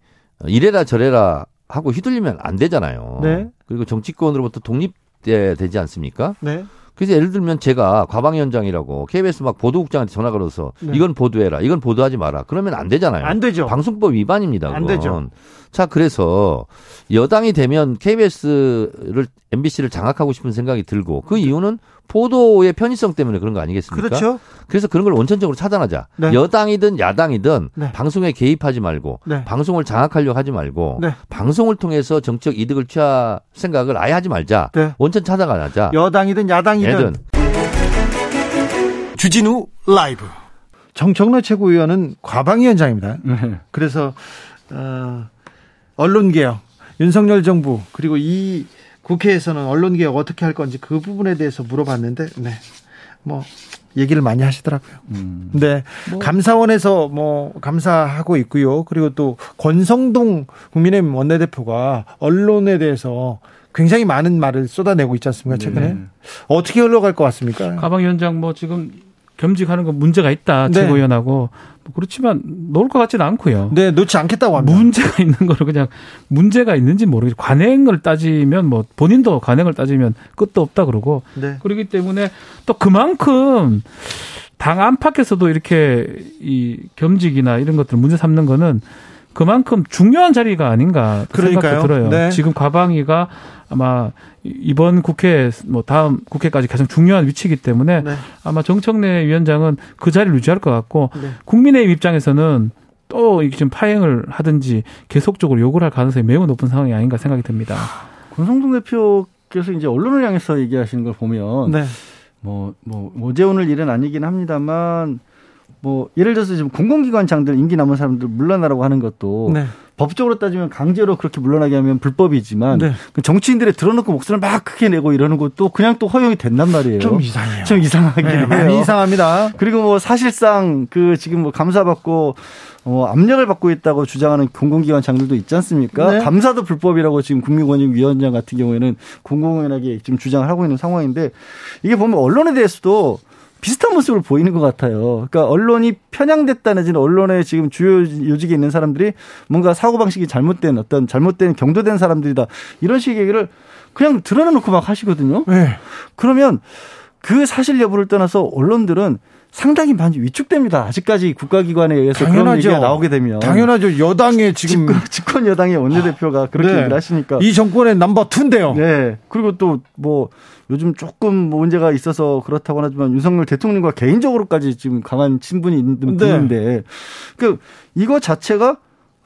이래라 저래라 하고 휘둘리면 안 되잖아요. 네. 그리고 정치권으로부터 독립돼야 되지 않습니까? 네. 그래서 예를 들면 제가 과방위원장이라고 KBS 막 보도국장한테 전화 걸어서 네. 이건 보도해라, 이건 보도하지 마라. 그러면 안 되잖아요. 안 되죠. 방송법 위반입니다. 그건. 안 되죠. 자, 그래서 여당이 되면 KBS를 MBC를 장악하고 싶은 생각이 들고 그 이유는 보도의 편의성 때문에 그런 거 아니겠습니까? 그렇죠. 그래서 그런 걸 원천적으로 차단하자. 네. 여당이든 야당이든 네. 방송에 개입하지 말고 네. 방송을 장악하려고 하지 말고 네. 방송을 통해서 정책 이득을 취할 생각을 아예 하지 말자. 네. 원천 차단하자. 여당이든 야당이든. 주진우 라이브. 정청래 최고위원은 과방위원장입니다. 네. 그래서 어, 언론개혁, 윤석열 정부 그리고 이 국회에서는 언론개혁 어떻게 할 건지 그 부분에 대해서 물어봤는데, 네. 뭐, 얘기를 많이 하시더라고요. 음. 네. 뭐. 감사원에서 뭐, 감사하고 있고요. 그리고 또 권성동 국민의힘 원내대표가 언론에 대해서 굉장히 많은 말을 쏟아내고 있지 않습니까, 최근에? 네. 어떻게 흘러갈 것 같습니까? 가방 위원장 뭐 지금 겸직하는 건 문제가 있다. 네. 최고위원하고 뭐 그렇지만 놓을 것 같지는 않고요. 네, 놓지 않겠다고 합니다. 문제가 있는 거를 그냥 문제가 있는지 모르겠죠. 관행을 따지면 뭐 본인도 관행을 따지면 끝도 없다 그러고 네. 그렇기 때문에 또 그만큼 당 안팎에서도 이렇게 이 겸직이나 이런 것들 문제 삼는 거는 그만큼 중요한 자리가 아닌가 그 생각도 들어요. 네. 지금 과방위가 아마 이번 국회 뭐 다음 국회까지 가장 중요한 위치이기 때문에 네. 아마 정청래 위원장은 그 자리를 유지할 것 같고 네. 국민의 입장에서는 또 지금 파행을 하든지 계속적으로 요구를 할 가능성이 매우 높은 상황이 아닌가 생각이 듭니다. 권성동 대표께서 이제 언론을 향해서 얘기하시는 걸 보면 네. 뭐, 뭐, 오재훈을 일은 아니긴 합니다만 뭐 예를 들어서 지금 공공기관장들 임기 남은 사람들 물러나라고 하는 것도 네. 법적으로 따지면 강제로 그렇게 물러나게 하면 불법이지만 네. 그 정치인들의 들어놓고 목소리를 막 크게 내고 이러는 것도 그냥 또 허용이 된단 말이에요. 좀 이상해요. 좀 이상하긴 네, 해요. 많이 이상합니다. 그리고 뭐 사실상 그 지금 뭐 감사받고 어, 압력을 받고 있다고 주장하는 공공기관 장들도 있지 않습니까? 네. 감사도 불법이라고 지금 국민권익위원장 같은 경우에는 공공연하게 지금 주장을 하고 있는 상황인데 이게 보면 언론에 대해서도 비슷한 모습을 보이는 것 같아요. 그러니까 언론이 편향됐다는 지는 언론의 지금 주요 요직에 있는 사람들이 뭔가 사고방식이 잘못된 어떤 잘못된 경도된 사람들이다. 이런 식의 얘기를 그냥 드러내놓고 막 하시거든요. 네. 그러면 그 사실 여부를 떠나서 언론들은 상당히 많이 위축됩니다. 아직까지 국가기관에 의해서 당연하죠. 그런 얘기가 나오게 되면 당연하죠. 여당의 지금 집권, 집권 여당의 원내대표가 그렇게 네. 얘기를 하시니까 이 정권의 넘버 투인데요. 네. 그리고 또 뭐 요즘 조금 문제가 있어서 그렇다고 하지만 윤석열 대통령과 개인적으로까지 지금 강한 친분이 있는 네. 분인데 그 이거 자체가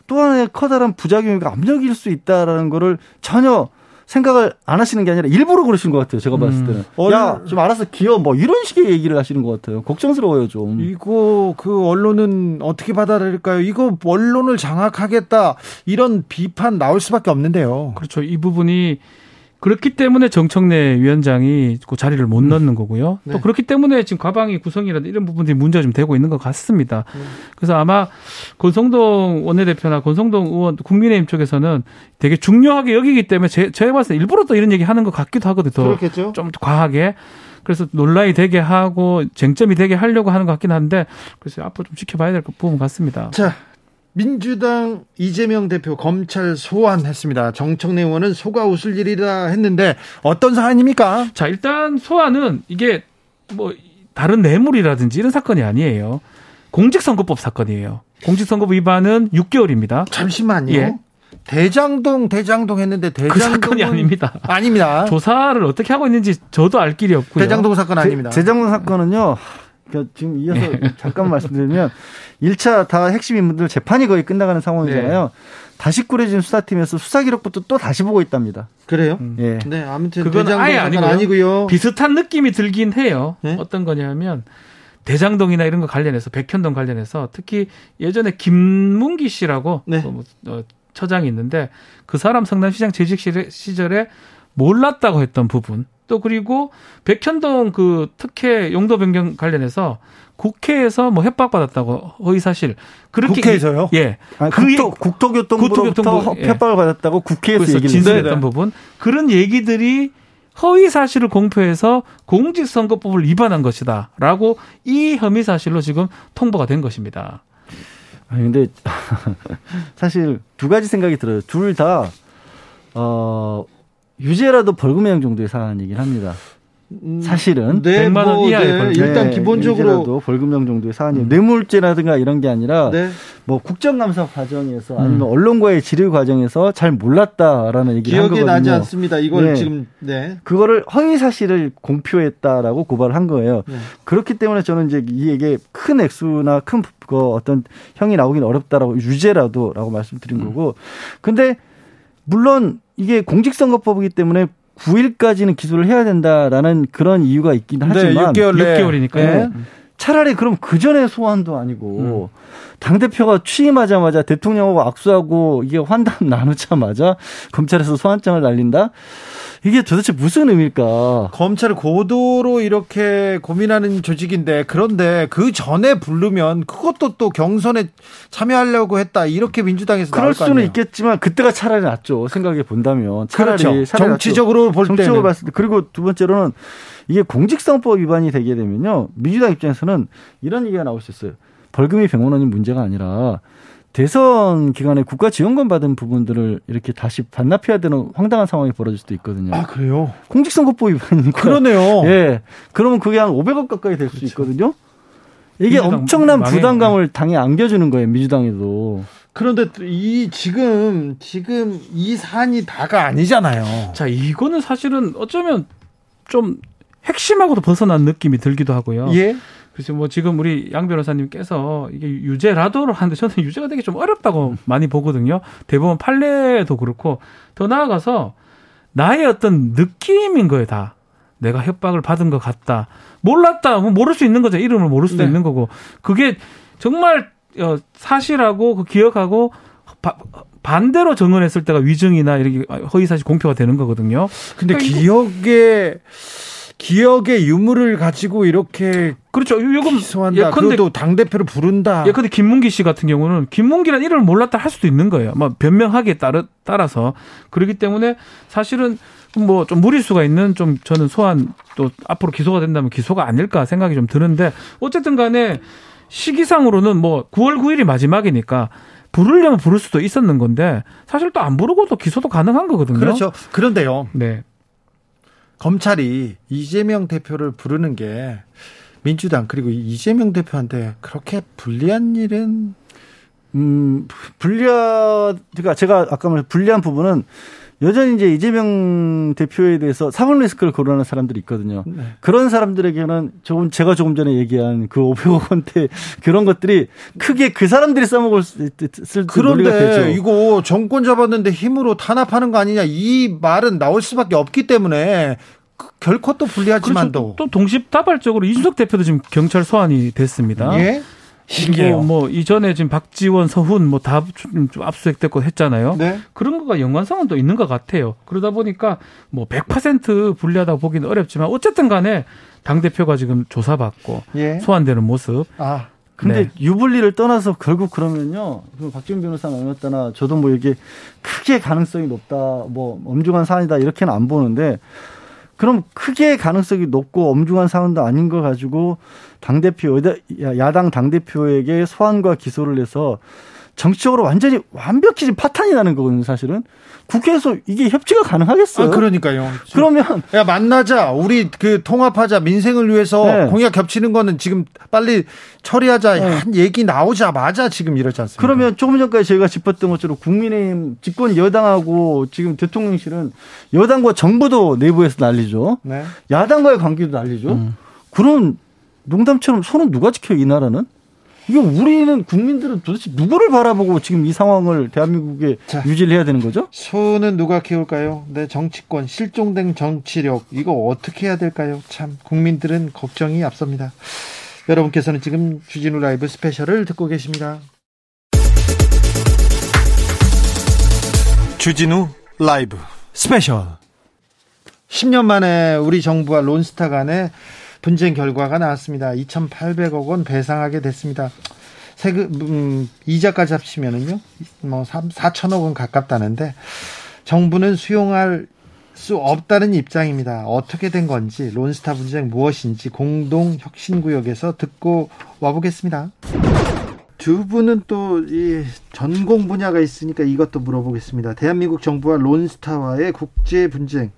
또 하나의 커다란 부작용이고 압력일 수 있다라는 거를 전혀 생각을 안 하시는 게 아니라 일부러 그러시는 것 같아요. 제가 봤을 음. 때는. 음. 야, 좀 알아서 기어 뭐 이런 식의 얘기를 하시는 것 같아요. 걱정스러워요, 좀. 이거 그 언론은 어떻게 받아들일까요? 이거 언론을 장악하겠다 이런 비판 나올 수밖에 없는데요. 그렇죠. 이 부분이 그렇기 때문에 정청래 위원장이 그 자리를 못 음. 넣는 거고요. 네. 또 그렇기 때문에 지금 과방위 구성이라든 이런 부분들이 문제가 좀 되고 있는 것 같습니다. 음. 그래서 아마 권성동 원내대표나 권성동 의원 국민의힘 쪽에서는 되게 중요하게 여기기 때문에 제, 제가 봤을 때 일부러 또 이런 얘기 하는 것 같기도 하거든요. 그렇겠죠. 좀 과하게. 그래서 논란이 되게 하고 쟁점이 되게 하려고 하는 것 같긴 한데 그래서 앞으로 좀 지켜봐야 될 부분 같습니다. 자, 민주당 이재명 대표 검찰 소환했습니다. 정청래 의원은 소가 웃을 일이라 했는데 어떤 사안입니까? 자, 일단 소환은 이게 뭐 다른 뇌물이라든지 이런 사건이 아니에요. 공직선거법 사건이에요. 공직선거법 위반은 6개월입니다. 잠시만요. 예. 대장동 대장동 했는데 대장동 그 사건이 아닙니다. 아닙니다. 조사를 어떻게 하고 있는지 저도 알 길이 없고요. 대장동 사건 아닙니다. 대, 장동 사건은요. 그러니까 지금 이어서 네. 잠깐 말씀드리면 1차 다 핵심 인물들 재판이 거의 끝나가는 상황이잖아요. 네. 다시 꾸려진 수사팀에서 수사 기록부터 또 다시 보고 있답니다. 그래요? 음. 예. 네, 아무튼 그건 아예 아니고요. 아니고요. 비슷한 느낌이 들긴 해요. 네? 어떤 거냐면 대장동이나 이런 거 관련해서 백현동 관련해서 특히 예전에 김문기 씨라고 네. 뭐, 어, 처장이 있는데 그 사람 성남시장 재직 시절에 몰랐다고 했던 부분 또 그리고 백현동 그 특혜 용도 변경 관련해서 국회에서 뭐 협박받았다고 허위 사실 그렇게 국회에서요? 예. 아니, 그 국토, 국토교통부로부터 예. 협박을 받았다고 국회에서 얘기를 진술했던 부분 그런 얘기들이 허위 사실을 공표해서 공직선거법을 위반한 것이다라고 이 혐의 사실로 지금 통보가 된 것입니다. 아니 근데 사실 두 가지 생각이 들어요. 둘 다 어, 유죄라도 벌금형 정도의 사안이긴 합니다. 음, 사실은 네, 100만 원 뭐, 이하의 네, 벌금. 일단 네, 기본적으로 벌금형 정도의 사안이에요. 음. 뇌물죄라든가 이런 게 아니라 네. 뭐 국정감사 과정에서 아니면 음. 언론과의 질의 과정에서 잘 몰랐다라는 얘기를 기억이 한 거거든요. 나지 않습니다. 이걸 네. 지금 네. 그거를 허위 사실을 공표했다라고 고발을 한 거예요. 네. 그렇기 때문에 저는 이제 이에게 큰 액수나 큰 그 어떤 형이 나오긴 어렵다라고 유죄라도라고 말씀드린 음. 거고. 근데 물론 이게 공직선거법이기 때문에 9일까지는 기소를 해야 된다라는 그런 이유가 있긴 네, 하지만 네, 6개월 6개월이니까요. 네. 차라리 그럼 그 전에 소환도 아니고 음. 당 대표가 취임하자마자 대통령하고 악수하고 이게 환담 나누자마자 검찰에서 소환장을 날린다. 이게 도대체 무슨 의미일까? 검찰을 고도로 이렇게 고민하는 조직인데 그런데 그 전에 부르면 그것도 또 경선에 참여하려고 했다. 이렇게 민주당에서 그럴 수는 있겠지만 그때가 차라리 낫죠. 생각해 본다면. 차라리 그렇죠. 정치적으로 볼 정치적으로 봤을 때. 그리고 두 번째로는 이게 공직선법 위반이 되게 되면요. 민주당 입장에서는 이런 얘기가 나올 수 있어요. 벌금이 100만 원이 문제가 아니라 대선 기간에 국가 지원금 받은 부분들을 이렇게 다시 반납해야 되는 황당한 상황이 벌어질 수도 있거든요. 아, 그래요? 공직선거법 위반이니까. 그러네요. 예. 그러면 그게 한 500억 가까이 될수 그렇죠. 있거든요. 이게 엄청난 부담감을 당에 안겨주는 거예요, 민주당에도. 그런데 이 지금 지금 이 사안이 다가 아니잖아요. 자, 이거는 사실은 어쩌면 좀 핵심하고도 벗어난 느낌이 들기도 하고요. 예. 그래서 뭐 지금 우리 양 변호사님께서 이게 유죄라도를 하는데 저는 유죄가 되게 좀 어렵다고 많이 보거든요. 대법원 판례도 그렇고 더 나아가서 나의 어떤 느낌인 거예요, 다. 내가 협박을 받은 것 같다. 몰랐다. 뭐 모를 수 있는 거죠. 이름을 모를 수도 네. 있는 거고. 그게 정말 어, 사실하고 그 기억하고 바, 반대로 정언했을 때가 위증이나 이렇게 허위사실 공표가 되는 거거든요. 근데 그러니까 기억에 기억의 유무를 가지고 이렇게 그렇죠. 요금 기소한다. 그래도 당 대표를 부른다. 예, 근데 김문기 씨 같은 경우는 김문기란 이름을 몰랐다 할 수도 있는 거예요. 뭐 변명하기에 따라 따라서 그렇기 때문에 사실은 뭐 좀 무리수가 있는 좀 저는 소환 또 앞으로 기소가 된다면 기소가 아닐까 생각이 좀 드는데 어쨌든 간에 시기상으로는 뭐 9월 9일이 마지막이니까 부르려면 부를 수도 있었는 건데 사실 또 안 부르고도 기소도 가능한 거거든요. 그렇죠. 그런데요. 네. 검찰이 이재명 대표를 부르는 게 민주당 그리고 이재명 대표한테 그렇게 불리한 일은 음 불리한 그러니까 제가 아까 말한 불리한 부분은 여전히 이제 이재명 대표에 대해서 사법 리스크를 거론하는 사람들이 있거든요. 네. 그런 사람들에게는 조금 제가 조금 전에 얘기한 그 500억 원대 그런 것들이 크게 그 사람들이 써먹을 수 있을 그런데 이거 정권 잡았는데 힘으로 탄압하는 거 아니냐 이 말은 나올 수밖에 없기 때문에 그 결코 또 불리하지만도 그렇죠. 또 동시다발적으로 이준석 대표도 지금 경찰 소환이 됐습니다. 예? 신기해요. 뭐 이전에 지금 박지원, 서훈 뭐다좀 압수수색됐고 했잖아요. 네. 그런 거가 연관성은 또 있는 것 같아요. 그러다 보니까 뭐 100% 불리하다고 보기는 어렵지만 어쨌든 간에 당 대표가 지금 조사받고 예. 소환되는 모습. 아. 근데 네. 유불리를 떠나서 결국 그러면요. 박지원 변호사 말했다나 저도 뭐 이게 크게 가능성이 높다, 뭐 엄중한 사안이다 이렇게는 안 보는데 그럼 크게 가능성이 높고 엄중한 사안도 아닌 거 가지고 당 대표, 야당 당 대표에게 소환과 기소를 해서 정치적으로 완전히 완벽히 지금 파탄이 나는 거거든요, 사실은. 국회에서 이게 협치가 가능하겠어요? 아, 그러니까요. 그러면 야 만나자. 우리 그 통합하자. 민생을 위해서 네. 공약 겹치는 거는 지금 빨리 처리하자. 네. 한 얘기 나오자마자 지금 이러지 않습니까? 그러면 조금 전까지 저희가 짚었던 것처럼 국민의힘 집권 여당하고 지금 대통령실은 여당과 정부도 내부에서 난리죠. 네. 야당과의 관계도 난리죠. 음. 그런 농담처럼 손은 누가 지켜요, 이 나라는? 이거 우리는 국민들은 도대체 누구를 바라보고 지금 이 상황을 대한민국에 자, 유지를 해야 되는 거죠? 손은 누가 키울까요? 네, 정치권, 실종된 정치력, 이거 어떻게 해야 될까요? 참, 국민들은 걱정이 앞섭니다. 여러분께서는 지금 주진우 라이브 스페셜을 듣고 계십니다. 주진우 라이브 스페셜 10년 만에 우리 정부와 론스타 간의 분쟁 결과가 나왔습니다. 2,800억 원 배상하게 됐습니다. 세금 음, 이자까지 합치면은요, 뭐 3, 4천억 원 가깝다는데 정부는 수용할 수 없다는 입장입니다. 어떻게 된 건지 론스타 분쟁 무엇인지 공동 혁신구역에서 듣고 와보겠습니다. 두 분은 또 이 전공 분야가 있으니까 이것도 물어보겠습니다. 대한민국 정부와 론스타와의 국제 분쟁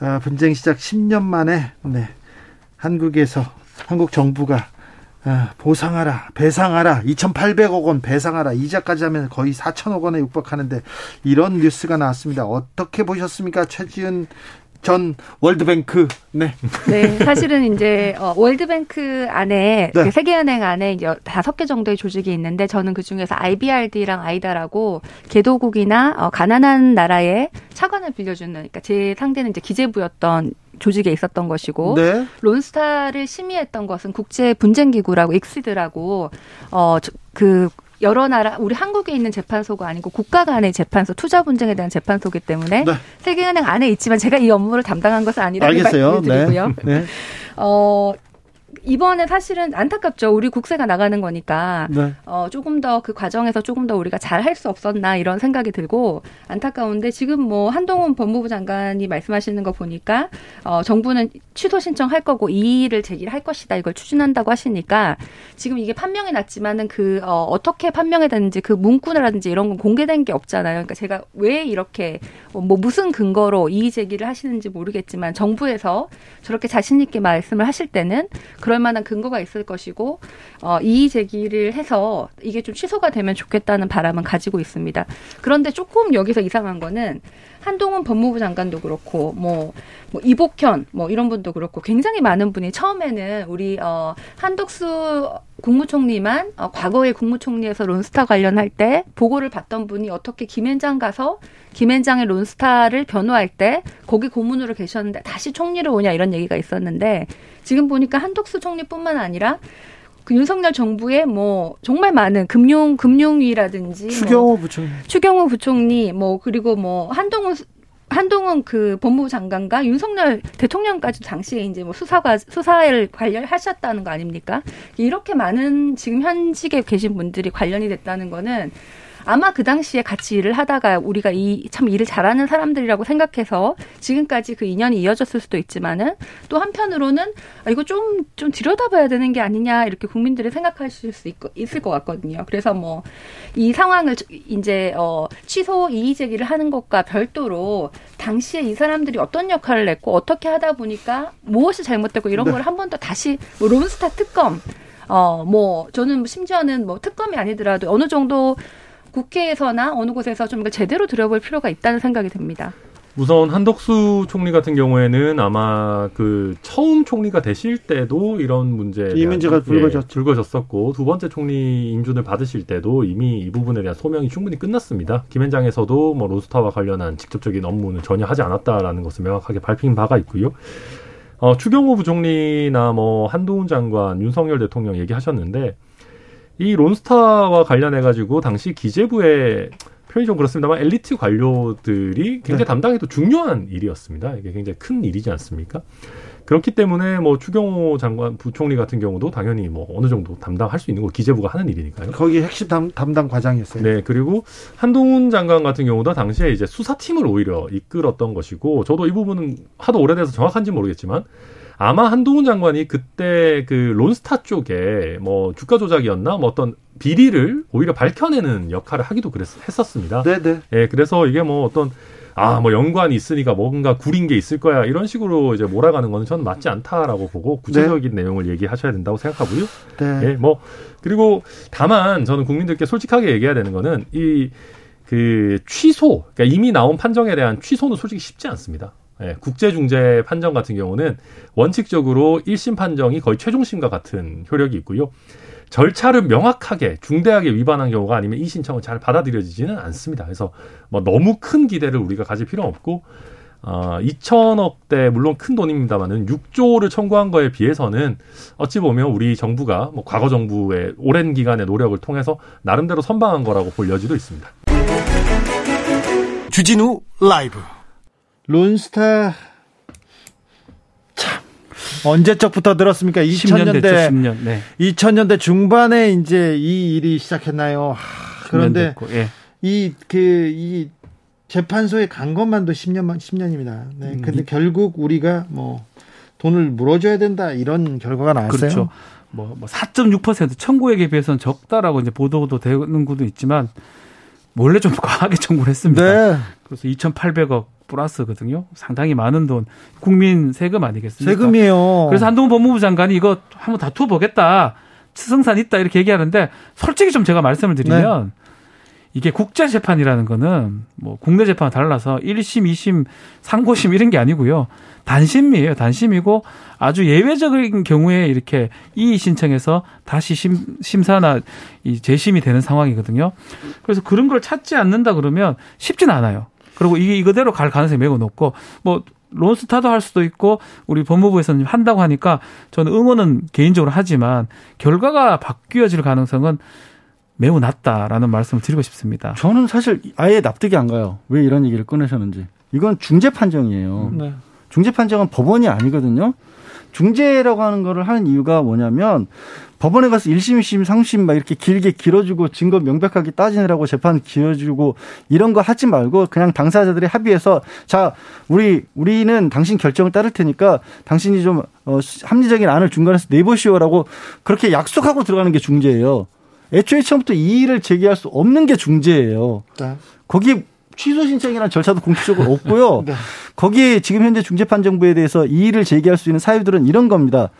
아, 분쟁 시작 10년 만에 네, 한국에서 한국 정부가 아, 보상하라, 배상하라, 2,800억 원 배상하라, 이자까지 하면 거의 4천억 원에 육박하는데 이런 뉴스가 나왔습니다. 어떻게 보셨습니까? 최지은 전 월드뱅크 네. 네, 사실은 이제 어, 월드뱅크 안에 네. 그 세계은행 안에 이제 다섯 개 정도의 조직이 있는데 저는 그 중에서 IBRD랑 IDA라고 개도국이나 어, 가난한 나라에 차관을 빌려주는 그러니까 제 상대는 이제 기재부였던 조직에 있었던 것이고 네. 론스타를 심의했던 것은 국제 분쟁 기구라고 익시드라고 어그 여러 나라 우리 한국에 있는 재판소가 아니고 국가 간의 재판소 투자 분쟁에 대한 재판소기 때문에 네. 세계은행 안에 있지만 제가 이 업무를 담당한 것은 아니라는 말씀을 드리고요. 네. 네. 어 이번에 사실은 안타깝죠. 우리 국세가 나가는 거니까 네. 어, 조금 더 그 과정에서 조금 더 우리가 잘 할 수 없었나 이런 생각이 들고 안타까운데 지금 뭐 한동훈 법무부 장관이 말씀하시는 거 보니까 어, 정부는 취소 신청할 거고 이의를 제기할 것이다 이걸 추진한다고 하시니까 지금 이게 판명이 났지만은 그 어, 어떻게 판명이 됐는지 그 문구라든지 이런 건 공개된 게 없잖아요. 그러니까 제가 왜 이렇게 뭐 무슨 근거로 이의 제기를 하시는지 모르겠지만 정부에서 저렇게 자신 있게 말씀을 하실 때는 그럴 만한 근거가 있을 것이고 어, 이의 제기를 해서 이게 좀 취소가 되면 좋겠다는 바람은 가지고 있습니다. 그런데 조금 여기서 이상한 거는 한동훈 법무부 장관도 그렇고 뭐, 뭐 이복현 뭐 이런 분도 그렇고 굉장히 많은 분이 처음에는 우리 어 한덕수 국무총리만 어, 과거에 국무총리에서 론스타 관련할 때 보고를 받던 분이 어떻게 김앤장 가서 김앤장의 론스타를 변호할 때 거기 고문으로 계셨는데 다시 총리를 오냐 이런 얘기가 있었는데 지금 보니까 한덕수 총리뿐만 아니라 그 윤석열 정부의 뭐 정말 많은 금융 금융위라든지 뭐 추경호 뭐 부총리, 추경호 부총리 뭐 그리고 뭐 한동훈 한동훈 그 법무부 장관과 윤석열 대통령까지 당시에 이제 뭐 수사가 수사를 관련하셨다는 거 아닙니까? 이렇게 많은 지금 현직에 계신 분들이 관련이 됐다는 거는 아마 그 당시에 같이 일을 하다가 우리가 이 참 일을 잘하는 사람들이라고 생각해서 지금까지 그 인연이 이어졌을 수도 있지만은 또 한편으로는 아, 이거 좀좀 들여다봐야 되는 게 아니냐 이렇게 국민들이 생각하실 수 있, 있을 것 같거든요. 그래서 뭐 이 상황을 이제 어 취소 이의 제기를 하는 것과 별도로 당시에 이 사람들이 어떤 역할을 했고 어떻게 하다 보니까 무엇이 잘못됐고 이런 네. 걸한 번 더 다시 뭐 론스타 특검 어, 뭐, 저는 심지어는 뭐 특검이 아니더라도 어느 정도 국회에서나 어느 곳에서 좀 제대로 들여볼 필요가 있다는 생각이 듭니다. 우선 한덕수 총리 같은 경우에는 아마 그 처음 총리가 되실 때도 이런 문제 이 문제가 불거졌 예, 불거졌 었고 두 번째 총리 인준을 받으실 때도 이미 이 부분에 대한 소명이 충분히 끝났습니다. 김현장에서도 뭐 로스타와 관련한 직접적인 업무는 전혀 하지 않았다라는 것을 명확하게 밝힌 바가 있고요. 어, 추경호 부총리나 뭐 한동훈 장관, 윤석열 대통령 얘기하셨는데 이 론스타와 관련해 가지고 당시 기재부의 표현이 좀 그렇습니다만 엘리트 관료들이 굉장히 네. 담당해도 중요한 일이었습니다. 이게 굉장히 큰 일이지 않습니까? 그렇기 때문에 뭐 추경호 장관 부총리 같은 경우도 당연히 뭐 어느 정도 담당할 수 있는 거 기재부가 하는 일이니까요. 거기 핵심 담, 담당 과장이었어요. 네, 그리고 한동훈 장관 같은 경우도 당시에 이제 수사팀을 오히려 이끌었던 것이고 저도 이 부분은 하도 오래돼서 정확한지 모르겠지만 아마 한동훈 장관이 그때 그 론스타 쪽에 뭐 주가 조작이었나 뭐 어떤 비리를 오히려 밝혀내는 역할을 하기도 그랬 했었습니다. 네, 네. 예, 그래서 이게 뭐 어떤 아, 뭐 연관이 있으니까 뭔가 구린 게 있을 거야. 이런 식으로 이제 몰아가는 거는 저는 맞지 않다라고 보고 구체적인 네. 내용을 얘기하셔야 된다고 생각하고요. 네. 예, 뭐 그리고 다만 저는 국민들께 솔직하게 얘기해야 되는 거는 이 그 취소, 그러니까 이미 나온 판정에 대한 취소는 솔직히 쉽지 않습니다. 예, 국제중재 판정 같은 경우는 원칙적으로 1심 판정이 거의 최종심과 같은 효력이 있고요. 절차를 명확하게 중대하게 위반한 경우가 아니면 이 신청은 잘 받아들여지지는 않습니다. 그래서 뭐 너무 큰 기대를 우리가 가질 필요는 없고 어, 2천억대 물론 큰 돈입니다만은 6조를 청구한 거에 비해서는 어찌 보면 우리 정부가 뭐 과거 정부의 오랜 기간의 노력을 통해서 나름대로 선방한 거라고 볼 여지도 있습니다. 주진우 라이브 론스타 언제적부터 들었습니까? 2000년대 10년, 네. 2000년대 중반에 이제 이 일이 시작했나요? 하, 그런데 예. 이그이 그, 재판소에 간 것만도 10년만 10년입니다. 네. 음, 근데 음. 결국 우리가 뭐 돈을 물어줘야 된다 이런 결과가 나왔어요. 그렇죠. 뭐, 뭐 4.6% 청구액에 비해서는 적다라고 이제 보도도 되는 것도 있지만 원래 좀 과하게 청구를 했습니다. 네. 그래서 2,800억 플러스거든요. 상당히 많은 돈. 국민 세금 아니겠습니까? 세금이에요. 그래서 한동훈 법무부 장관이 이거 한번 다투어 보겠다. 치성산 있다 이렇게 얘기하는데 솔직히 좀 제가 말씀을 드리면 네. 이게 국제 재판이라는 거는 뭐 국내 재판과 달라서 1심, 2심, 상고심 이런 게 아니고요. 단심이에요. 단심이고 아주 예외적인 경우에 이렇게 이의 신청해서 다시 심, 심사나 이 재심이 되는 상황이거든요. 그래서 그런 걸 찾지 않는다 그러면 쉽진 않아요. 그리고 이게 이거대로 갈 가능성이 매우 높고 뭐 론스타도 할 수도 있고 우리 법무부에서는 한다고 하니까 저는 응원은 개인적으로 하지만 결과가 바뀌어질 가능성은 매우 낮다라는 말씀을 드리고 싶습니다. 저는 사실 아예 납득이 안 가요. 왜 이런 얘기를 꺼내셨는지. 이건 중재 판정이에요. 네. 중재 판정은 법원이 아니거든요. 중재라고 하는 거를 하는 이유가 뭐냐면 법원에 가서 1심, 2심, 상심 막 이렇게 길게 길어주고 증거 명백하게 따지느라고 재판 길어주고 이런 거 하지 말고 그냥 당사자들이 합의해서 자, 우리, 우리는 당신 결정을 따를 테니까 당신이 좀 어, 합리적인 안을 중간에서 내보시오라고 그렇게 약속하고 들어가는 게 중재예요. 애초에 처음부터 이의를 제기할 수 없는 게 중재예요. 네. 거기 취소 신청이라는 절차도 공식적으로 없고요. 네. 거기에 지금 현재 중재판정부에 대해서 이의를 제기할 수 있는 사유들은 이런 겁니다.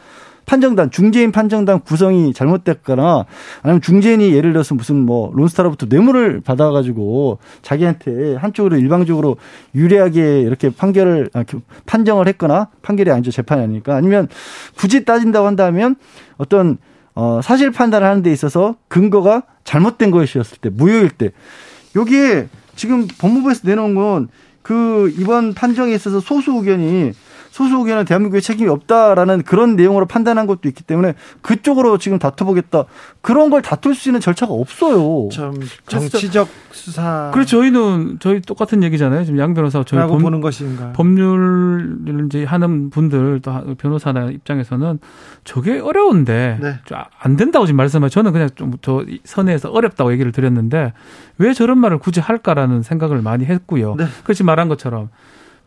판정단 중재인 판정단 구성이 잘못됐거나 아니면 중재인이 예를 들어서 무슨 뭐 론스타로부터 뇌물을 받아가지고 자기한테 한쪽으로 일방적으로 유리하게 이렇게 판결을 아, 판정을 했거나 판결이 아니죠 재판이 아니니까 아니면 굳이 따진다고 한다면 어떤 어 사실 판단을 하는 데 있어서 근거가 잘못된 것이었을 때 무효일 때 여기에 지금 법무부에서 내놓은 건 그 이번 판정에 있어서 소수 의견이 소수 의견은 대한민국에 책임이 없다라는 그런 내용으로 판단한 것도 있기 때문에 그쪽으로 지금 다투보겠다 그런 걸 다툴 수 있는 절차가 없어요. 좀 정치적 수사. 그래서 저희는 저희 똑같은 얘기잖아요. 지금 양 변호사 저희 법, 보는 것인가. 법률을 이제 하는 분들 또 변호사 입장에서는 저게 어려운데 네. 안 된다고 지금 말씀하면 저는 그냥 좀저 선에서 어렵다고 얘기를 드렸는데 왜 저런 말을 굳이 할까라는 생각을 많이 했고요. 네. 그렇지 말한 것처럼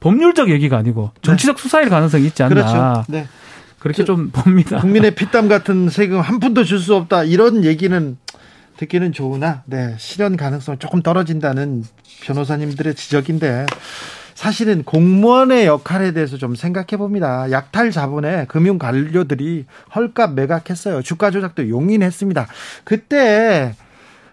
법률적 얘기가 아니고 정치적 네. 수사일 가능성이 있지 않나. 그렇죠. 네. 그렇게 좀 봅니다. 국민의 피땀 같은 세금 한 푼도 줄 수 없다 이런 얘기는 듣기는 좋으나 네, 실현 가능성 조금 떨어진다는 변호사님들의 지적인데 사실은 공무원의 역할에 대해서 좀 생각해 봅니다. 약탈 자본에 금융 관료들이 헐값 매각했어요. 주가 조작도 용인했습니다. 그때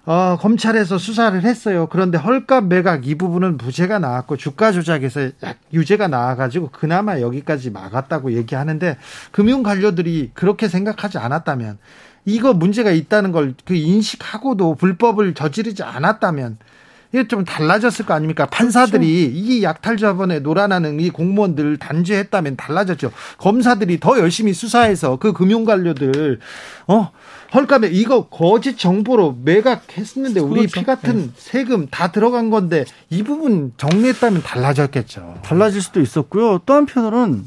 어, 검찰에서 수사를 했어요. 그런데 헐값 매각 이 부분은 무죄가 나왔고 주가 조작에서 유죄가 나와가지고 그나마 여기까지 막았다고 얘기하는데 금융 관료들이 그렇게 생각하지 않았다면 이거 문제가 있다는 걸 그 인식하고도 불법을 저지르지 않았다면 이게 좀 달라졌을 거 아닙니까? 판사들이 그렇죠. 이 약탈 자본에 놀아나는 이 공무원들 단죄했다면 달라졌죠. 검사들이 더 열심히 수사해서 그 금융 관료들 어 헐값에 이거 거짓 정보로 매각했었는데 우리 그렇죠. 피 같은 네. 세금 다 들어간 건데 이 부분 정리했다면 달라졌겠죠. 달라질 수도 있었고요. 또 한편으로는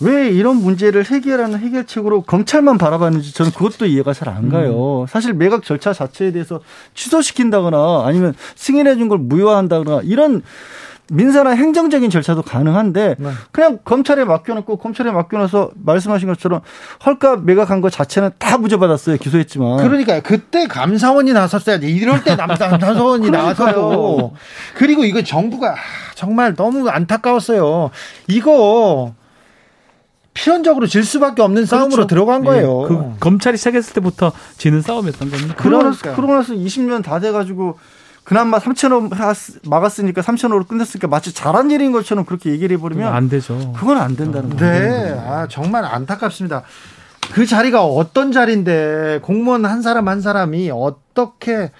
왜 이런 문제를 해결하는 해결책으로 검찰만 바라봤는지 저는 그것도 이해가 잘 안 가요. 음. 사실 매각 절차 자체에 대해서 취소시킨다거나 아니면 승인해 준 걸 무효화한다거나 이런 민사나 행정적인 절차도 가능한데 네. 그냥 검찰에 맡겨놓고 검찰에 맡겨놔서 말씀하신 것처럼 헐값 매각한 것 자체는 다 무죄받았어요 기소했지만 그러니까 그때 감사원이 나섰어야지 이럴 때 감사원이 나서고 그리고 이거 정부가 정말 너무 안타까웠어요 이거 필연적으로 질 수밖에 없는 그렇죠. 싸움으로 들어간 예. 거예요. 예. 그 검찰이 시작했을 때부터 지는 싸움이었던 겁니다. 그러고 나서, 그러고 나서 20년 다 돼가지고 그나마 3천원 막았으니까 3천원으로 끝냈으니까 마치 잘한 일인 것처럼 그렇게 얘기를 해버리면 안 되죠. 그건 안 된다는 거예요. 네, 아, 정말 안타깝습니다. 그 자리가 어떤 자리인데 공무원 한 사람 한 사람이 어떻게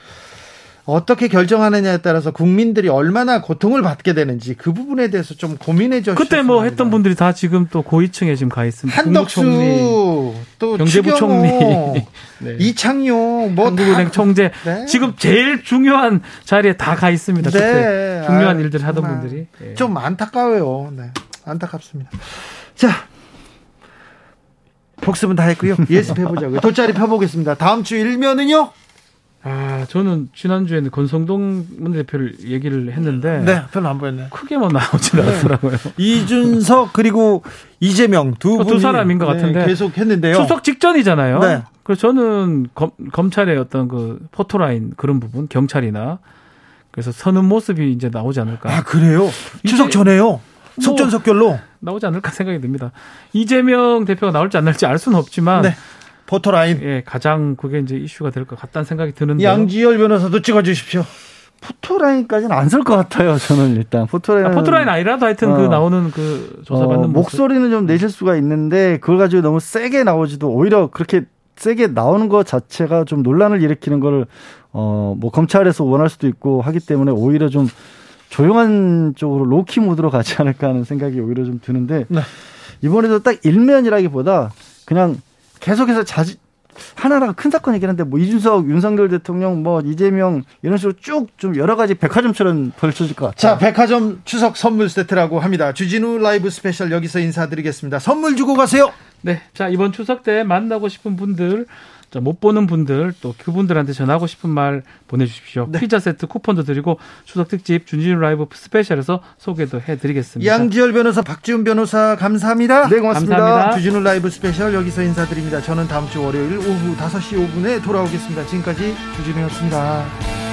어떻게 결정하느냐에 따라서 국민들이 얼마나 고통을 받게 되는지 그 부분에 대해서 좀 고민해 주시죠. 그때 뭐 했던 분들이 다 지금 또 고위층에 지금 가 있습니다. 한덕수 또 경제부총리, 네. 이창용, 뭐 한국은행 총재 네. 지금 제일 중요한 자리에 다 가 있습니다. 네. 그때 중요한 아, 일들 하던 분들이 네. 좀 안타까워요. 네, 안타깝습니다. 자. 복습은 다 했고요. 예습해보자고요. 돗자리 펴보겠습니다. 다음 주 일면은요? 아, 저는 지난주에는 권성동 원내대표를 얘기를 했는데. 네, 별로 안 보였네. 크게만 나오지 네. 않았더라고요. 이준석, 그리고 이재명 두, 두 사람인 것 네, 같은데. 계속 했는데요. 추석 직전이잖아요. 네. 그래서 저는 검, 검찰의 어떤 그 포토라인 그런 부분, 경찰이나 그래서 서는 모습이 이제 나오지 않을까. 아, 그래요? 추석 전에요? 뭐 속전속결로? 나오지 않을까 생각이 듭니다. 이재명 대표가 나올지 안 나올지 알 수는 없지만. 네. 포토라인. 예, 가장 그게 이제 이슈가 될 것 같다는 생각이 드는데. 양지열 변호사도 찍어주십시오. 포토라인까지는 안 쓸 것 같아요. 저는 일단 포토라인 아, 포토라인 아니라도 하여튼 그 어. 그 나오는 그 조사받는 어, 목소리는 좀 내실 수가 있는데 그걸 가지고 너무 세게 나오지도 오히려 그렇게 세게 나오는 것 자체가 좀 논란을 일으키는 거를 어뭐 검찰에서 원할 수도 있고 하기 때문에 오히려 좀 조용한 쪽으로 로키 모드로 가지 않을까 하는 생각이 오히려 좀 드는데 네. 이번에도 딱 일면이라기보다 그냥 계속해서 자주 하나라가 큰 사건이긴 한데 뭐 이준석, 윤석열 대통령, 뭐 이재명 이런 식으로 쭉 좀 여러 가지 백화점처럼 펼쳐질 것 같아요. 자, 백화점 추석 선물 세트라고 합니다. 주진우 라이브 스페셜 여기서 인사드리겠습니다. 선물 주고 가세요. 네, 자 이번 추석 때 만나고 싶은 분들 못 보는 분들 또 그분들한테 전하고 싶은 말 보내주십시오. 네. 피자 세트 쿠폰도 드리고 추석 특집 주진우 라이브 스페셜에서 소개도 해드리겠습니다. 양지열 변호사, 박지훈 변호사 감사합니다. 네 고맙습니다. 감사합니다. 주진우 라이브 스페셜 여기서 인사드립니다. 저는 다음 주 월요일 오후 5시 5분에 돌아오겠습니다. 지금까지 주진우였습니다.